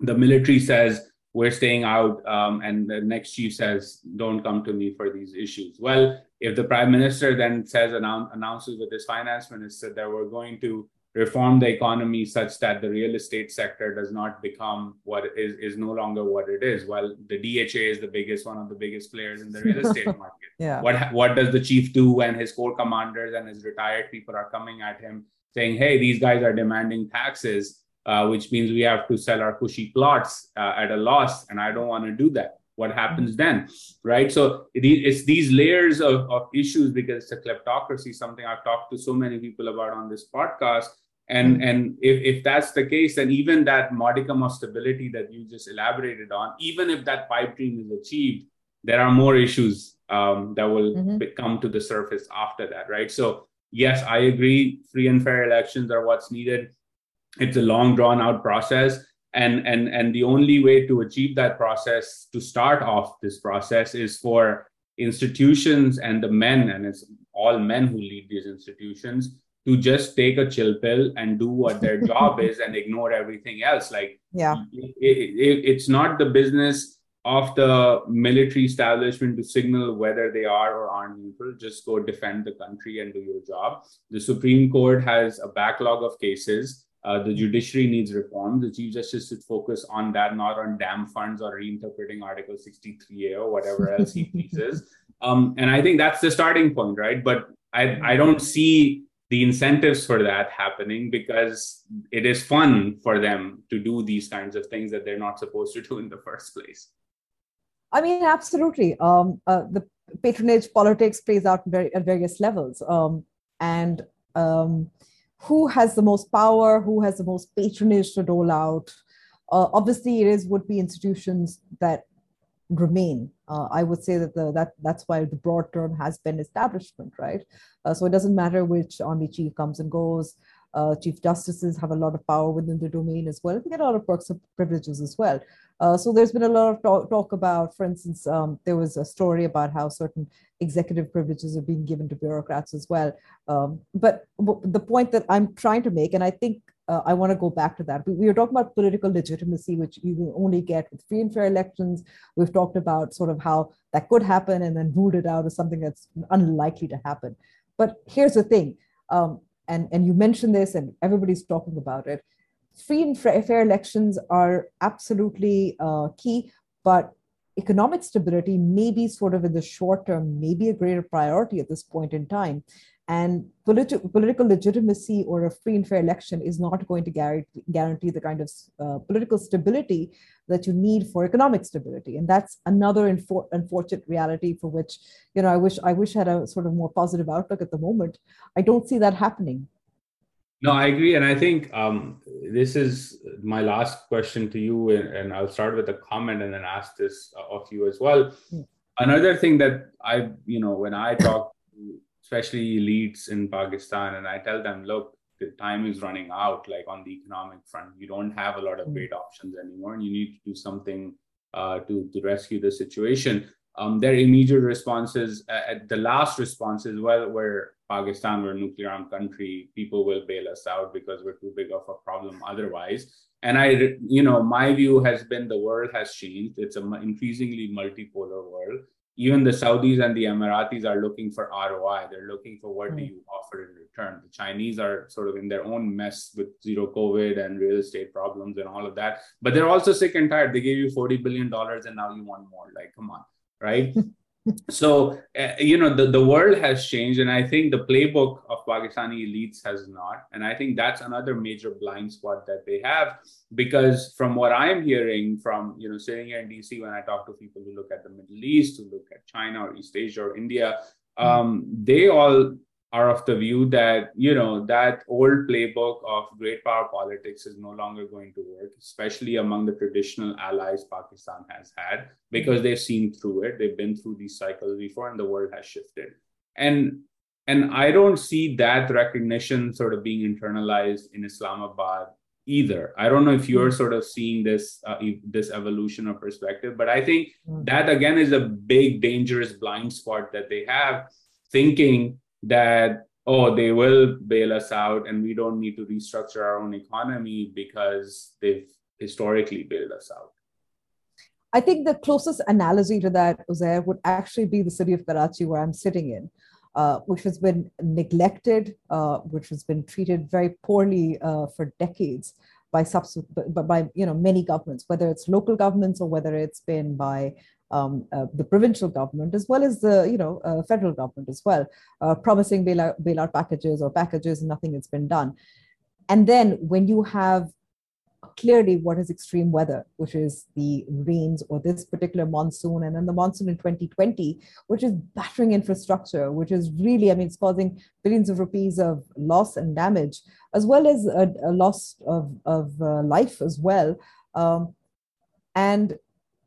the military says we're staying out, um, and the next chief says, "Don't come to me for these issues." Well, if the prime minister then says announces with his finance minister that we're going to reform the economy such that the real estate sector does not become what is is no longer what it is. While the dha is the biggest one of the biggest players in the real estate market. Yeah. what what does the chief do when his corps commanders and his retired people are coming at him saying hey these guys are demanding taxes uh, which means we have to sell our cushy plots uh, at a loss and i don't want to do that. What happens then right? So it's these layers of, of issues because it's a kleptocracy something i've talked to so many people about on this podcast and mm-hmm. and if, if that's the case then even that modicum of stability that you just elaborated on even if that pipe dream is achieved there are more issues um, that will mm-hmm. come to the surface after that right so yes i agree free and fair elections are what's needed it's a long drawn out process and and and the only way to achieve that process to start off this process is for institutions and the men and it's all men who lead these institutions to just take a chill pill and do what their job is and ignore everything else like yeah it, it, it's not the business of the military establishment to signal whether they are or aren't neutral just go defend the country and do your job the supreme court has a backlog of cases uh, the judiciary needs reform. The chief justice should focus on that, not on dam funds or reinterpreting Article 63A or whatever else he pleases. Um, and I think that's the starting point, right? But I, I don't see the incentives for that happening because it is fun for them to do these kinds of things that they're not supposed to do in the first place. I mean, absolutely. Um, uh, the patronage politics plays out very, at various levels. Um, and um, who has the most power, who has the most patronage to dole out? Uh, obviously, it is would be institutions that remain. Uh, I would say that the, that that's why the broad term has been establishment, right? Uh, so it doesn't matter which army chief comes and goes. Uh, chief justices have a lot of power within the domain as well. They get a lot of perks and privileges as well. Uh, so there's been a lot of talk, talk about, for instance, um, there was a story about how certain executive privileges are being given to bureaucrats as well. Um, but the point that I'm trying to make, and I think uh, I want to go back to that. We, we, were talking about political legitimacy, which you will only get with free and fair elections. We've talked about sort of how that could happen and then ruled it out as something that's unlikely to happen. But here's the thing, um, and, and you mentioned this, and everybody's talking about it. Free and fair elections are absolutely uh, key, but economic stability may be sort of in the short term, maybe a greater priority at this point in time. And politi- political legitimacy or a free and fair election is not going to guarantee, guarantee the kind of uh, political stability that you need for economic stability. And that's another infor- unfortunate reality for which, you know, I wish I wish had a sort of more positive outlook at the moment. I don't see that happening. No, I agree, and I think um, this is my last question to you, and, I'll start with a comment and then ask this of you as well. Mm. Another thing that I, you know, when I talk, especially elites in Pakistan, and I tell them, look, the time is running out. Like on the economic front, you don't have a lot of hmm. great options anymore, and you need to do something uh, to to rescue the situation. Um, their immediate responses, uh, the last responses, well, were Pakistan, we're a nuclear armed country, people will bail us out because we're too big of a problem otherwise. And I, you know, my view has been the world has changed. It's an increasingly multipolar world. Even the Saudis and the Emiratis are looking for ROI. They're looking for what mm. do hmm. you offer in return. The Chinese are sort of in their own mess with zero COVID and real estate problems and all of that. But they're also sick and tired. They gave you $40 billion and now you want more. Like, come on, right? so uh, you know the, the world has changed and i think the playbook of pakistani elites has not. And i think that's another major blind spot that they have because from what i'm hearing from you know sitting here in dc when i talk to people who look at the middle east who look at china or east asia or india um, they all are of the view that you know that old playbook of great power politics is no longer going to work especially among the traditional allies pakistan has had because they've seen through it. They've been through these cycles before and the world has shifted. And and i don't see that recognition sort of being internalized in islamabad either. I don't know if you're sort of seeing this uh, this evolution of perspective but i think mm. that again is a big dangerous blind spot that they have thinking that oh they will bail us out and we don't need to restructure our own economy because they've historically bailed us out. I think the closest analogy to that Uzair, would actually be the city of karachi where i'm sitting in uh, which has been neglected uh, which has been treated very poorly uh, for decades by subsequent, by, by you know many governments, whether it's local governments or whether it's been by um, uh, the provincial government as well as the you know uh, federal government as well, promising bailout, bailout packages or packages, and nothing has been done. And then when you have clearly what is extreme weather, which is the rains or this particular monsoon, and then the monsoon in 2020, which is battering infrastructure, which is really, I mean, it's causing billions of rupees of loss and damage, as well as a, a loss of, of uh, life as well. Um, and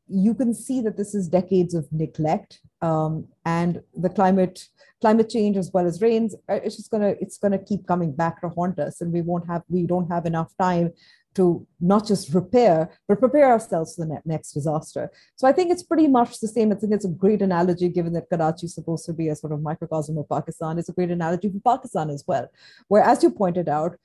you can see that this is decades of neglect um, and the climate climate change as well as rains uh, it's just gonna it's gonna keep coming back to haunt us and we won't have we don't have enough time to not just repair but prepare ourselves for the next disaster so i think it's pretty much the same i think it's a great analogy given that karachi is supposed to be a sort of microcosm of pakistan it's a great analogy for pakistan as well where as you pointed out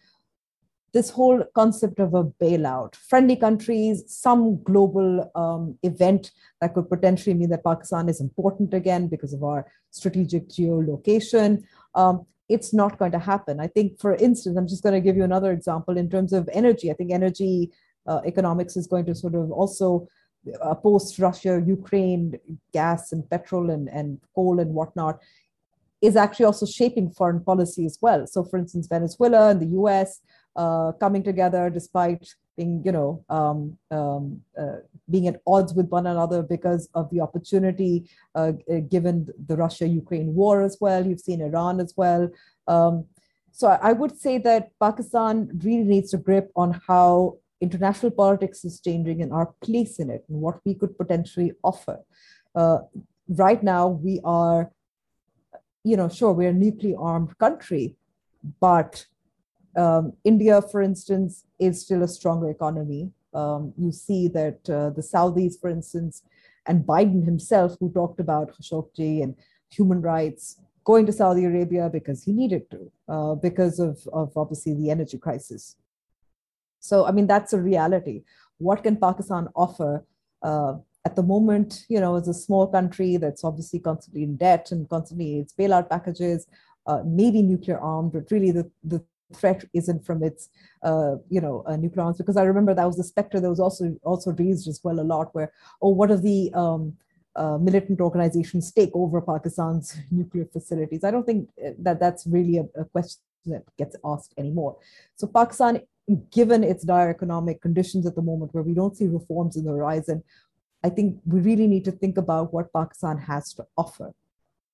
this whole concept of a bailout, friendly countries, some global um, event that could potentially mean that Pakistan is important again because of our strategic geolocation. Um, it's not going to happen. I think, for instance, I'm just going to give you another example in terms of energy. I think energy uh, economics is going to sort of also uh, post Russia, Ukraine, gas and petrol and, and coal and whatnot is actually also shaping foreign policy as well. So, for instance, Venezuela and the US uh, coming together despite being, you know, um, um, uh, being at odds with one another because of the opportunity uh, given the Russia-Ukraine war as well. You've seen Iran as well. Um, so I would say that Pakistan really needs to grip on how international politics is changing and our place in it and what we could potentially offer. Uh, right now, we are, you know, sure, we're a nuclear armed country, but um, India, for instance, is still a stronger economy. Um, you see that uh, the Saudis, for instance, and Biden himself, who talked about Khashoggi and human rights, going to Saudi Arabia because he needed to, uh, because of, of obviously the energy crisis. So, I mean, that's a reality. What can Pakistan offer? Uh, at the moment, you know, as a small country that's obviously constantly in debt and constantly its bailout packages, uh, maybe nuclear armed, but really the, the threat isn't from its, uh, you know, uh, nuclear arms. Because I remember that was the specter that was also also raised as well a lot. Where oh, what if the um, uh, militant organizations take over Pakistan's nuclear facilities? I don't think uh, that that's really a, a question that gets asked anymore. So Pakistan, given its dire economic conditions at the moment, where we don't see reforms in the horizon, I think we really need to think about what Pakistan has to offer.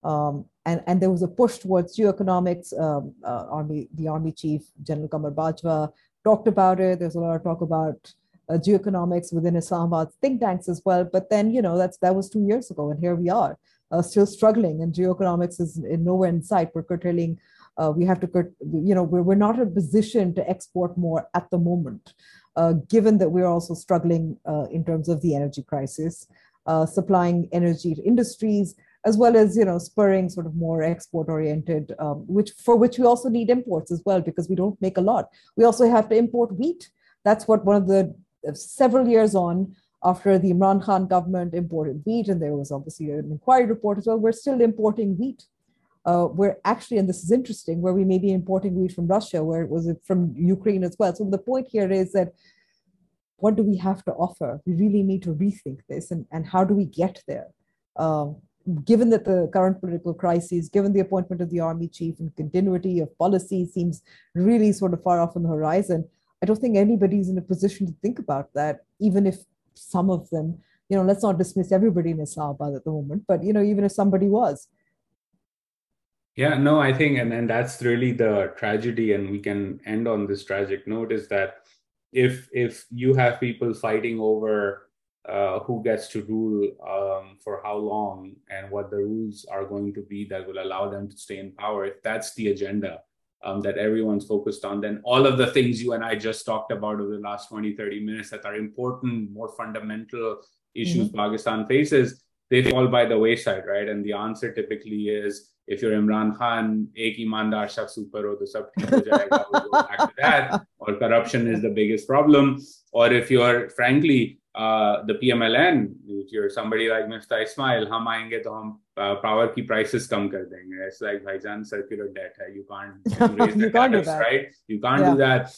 Um, and, and there was a push towards geoeconomics. Um, uh, Army, the Army Chief, General Qamar Bajwa, talked about it. There's a lot of talk about uh, geoeconomics within Islamabad think tanks as well. But then, you know, that's that was two years ago, and here we are, uh, still struggling. And geoeconomics is in nowhere in sight. We're curtailing. Uh, we have to, you know, we're, we're not in a position to export more at the moment, uh, given that we're also struggling uh, in terms of the energy crisis, uh, supplying energy to industries, as well as you know spurring sort of more export oriented um, which for which we also need imports as well because we don't make a lot we also have to import wheat that's what one of the several years on after the Imran Khan government imported wheat, and there was obviously an inquiry report as well, we're still importing wheat. Uh, we're actually, and this is interesting, where we may be importing wheat from Russia, where it was from Ukraine as well. So the point here is that what do we have to offer? We really need to rethink this, and, and how do we get there? Um, given that the current political crisis, given the appointment of the army chief and continuity of policy seems really sort of far off on the horizon, I don't think anybody's in a position to think about that, even if some of them, you know, let's not dismiss everybody in Islamabad at the moment, but, you know, even if somebody was. Yeah, no, I think, and, and that's really the tragedy, and we can end on this tragic note is that if if you have people fighting over uh, who gets to rule um, for how long and what the rules are going to be that will allow them to stay in power, if that's the agenda, um, that everyone's focused on, then all of the things you and I just talked about over the last 20, 30 minutes that are important, more fundamental issues mm-hmm. Pakistan faces, they fall by the wayside, right? And the answer typically is if you're Imran Khan, ek imandar shakhs upar ho, to sab ho jayega, we'll go back to that. Or corruption is the biggest problem. Or if you're, frankly, uh, the PMLN, if you're somebody like Mr. Ismail, हम आएंगे तो हम power की prices कम कर देंगे. It's like भाईजान circular debt है. You can't raise the tariffs, right? You can't yeah. do that.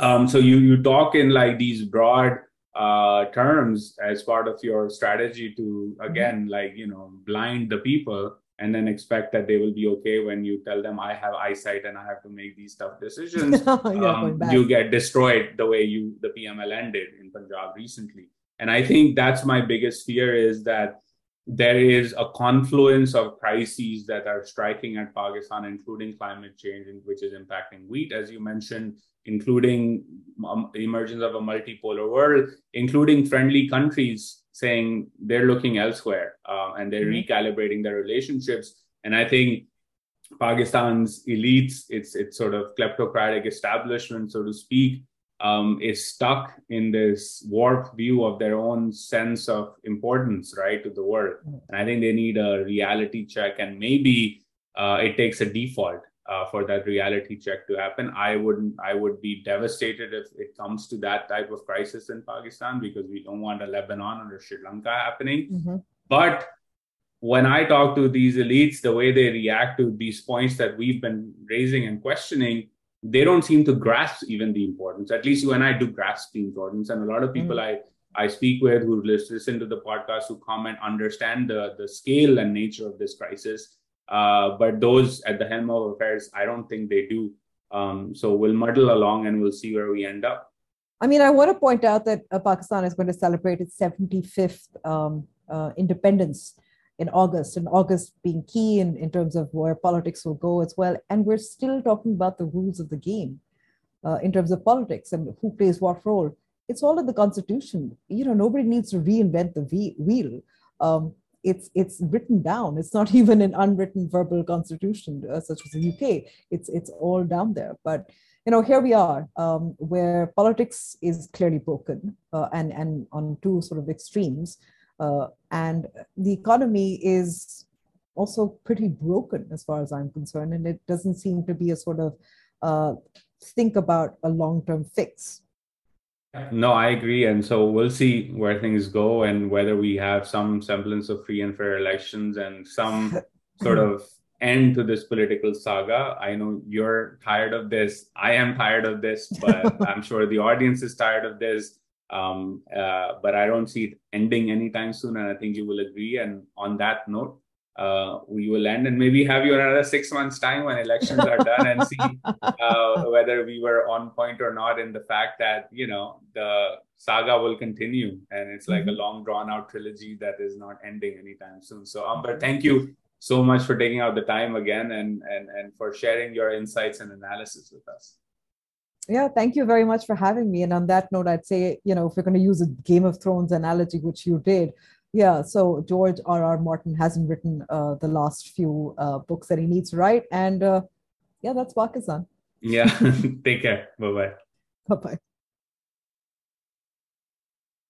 Um, so you you talk in like these broad uh, terms as part of your strategy to again mm-hmm. like you know blind the people and then expect that they will be okay when you tell them I have eyesight and I have to make these tough decisions. um, you get destroyed the way you the PMLN did in Punjab recently. And I think that's my biggest fear is that there is a confluence of crises that are striking at Pakistan, including climate change, which is impacting wheat, as you mentioned, including um, the emergence of a multipolar world, including friendly countries saying they're looking elsewhere uh, and they're mm-hmm. recalibrating their relationships. And I think Pakistan's elites, its its sort of kleptocratic establishment, so to speak, um, is stuck in this warped view of their own sense of importance, right, to the world. Mm-hmm. And I think they need a reality check, and maybe uh, it takes a default uh, for that reality check to happen. I wouldn't. I would be devastated if it comes to that type of crisis in Pakistan because we don't want a Lebanon or a Sri Lanka happening. Mm-hmm. But when I talk to these elites, the way they react to these points that we've been raising and questioning, they don't seem to grasp even the importance. At least you and I do grasp the importance, and a lot of people mm-hmm. I I speak with who listen to the podcast, who comment, understand the the scale and nature of this crisis uh, but those at the helm of affairs, I don't think they do. Um, so we'll muddle along and we'll see where we end up. I mean, I want to point out that uh, Pakistan is going to celebrate its 75th um, uh, independence in August, and August being key in, in terms of where politics will go as well. And we're still talking about the rules of the game uh, in terms of politics and who plays what role. It's all in the constitution. You know, nobody needs to reinvent the wheel. Um, it's it's written down. It's not even an unwritten verbal constitution uh, such as the UK. It's it's all down there. But you know, here we are, um, where politics is clearly broken, uh, and and on two sort of extremes, uh, and the economy is also pretty broken as far as I'm concerned, and it doesn't seem to be a sort of uh, think about a long-term fix no, I agree. And so we'll see where things go and whether we have some semblance of free and fair elections and some sort of end to this political saga. I know you're tired of this. I am tired of this, but I'm sure the audience is tired of this. Um, uh, but I don't see it ending anytime soon. And I think you will agree. And on that note, uh, we will end and maybe have you another six months time when elections are done and see uh, whether we were on point or not in the fact that you know the saga will continue and it's like mm-hmm. a long drawn out trilogy that is not ending anytime soon so amber thank you so much for taking out the time again and and and for sharing your insights and analysis with us. Yeah, thank you very much for having me. And on that note, I'd say, you know, if we're going to use a Game of Thrones analogy, which you did, yeah, so George R. R. Martin hasn't written uh, the last few uh, books that he needs to write. And uh, yeah, that's Pakistan. Yeah, take care. Bye bye. Bye bye.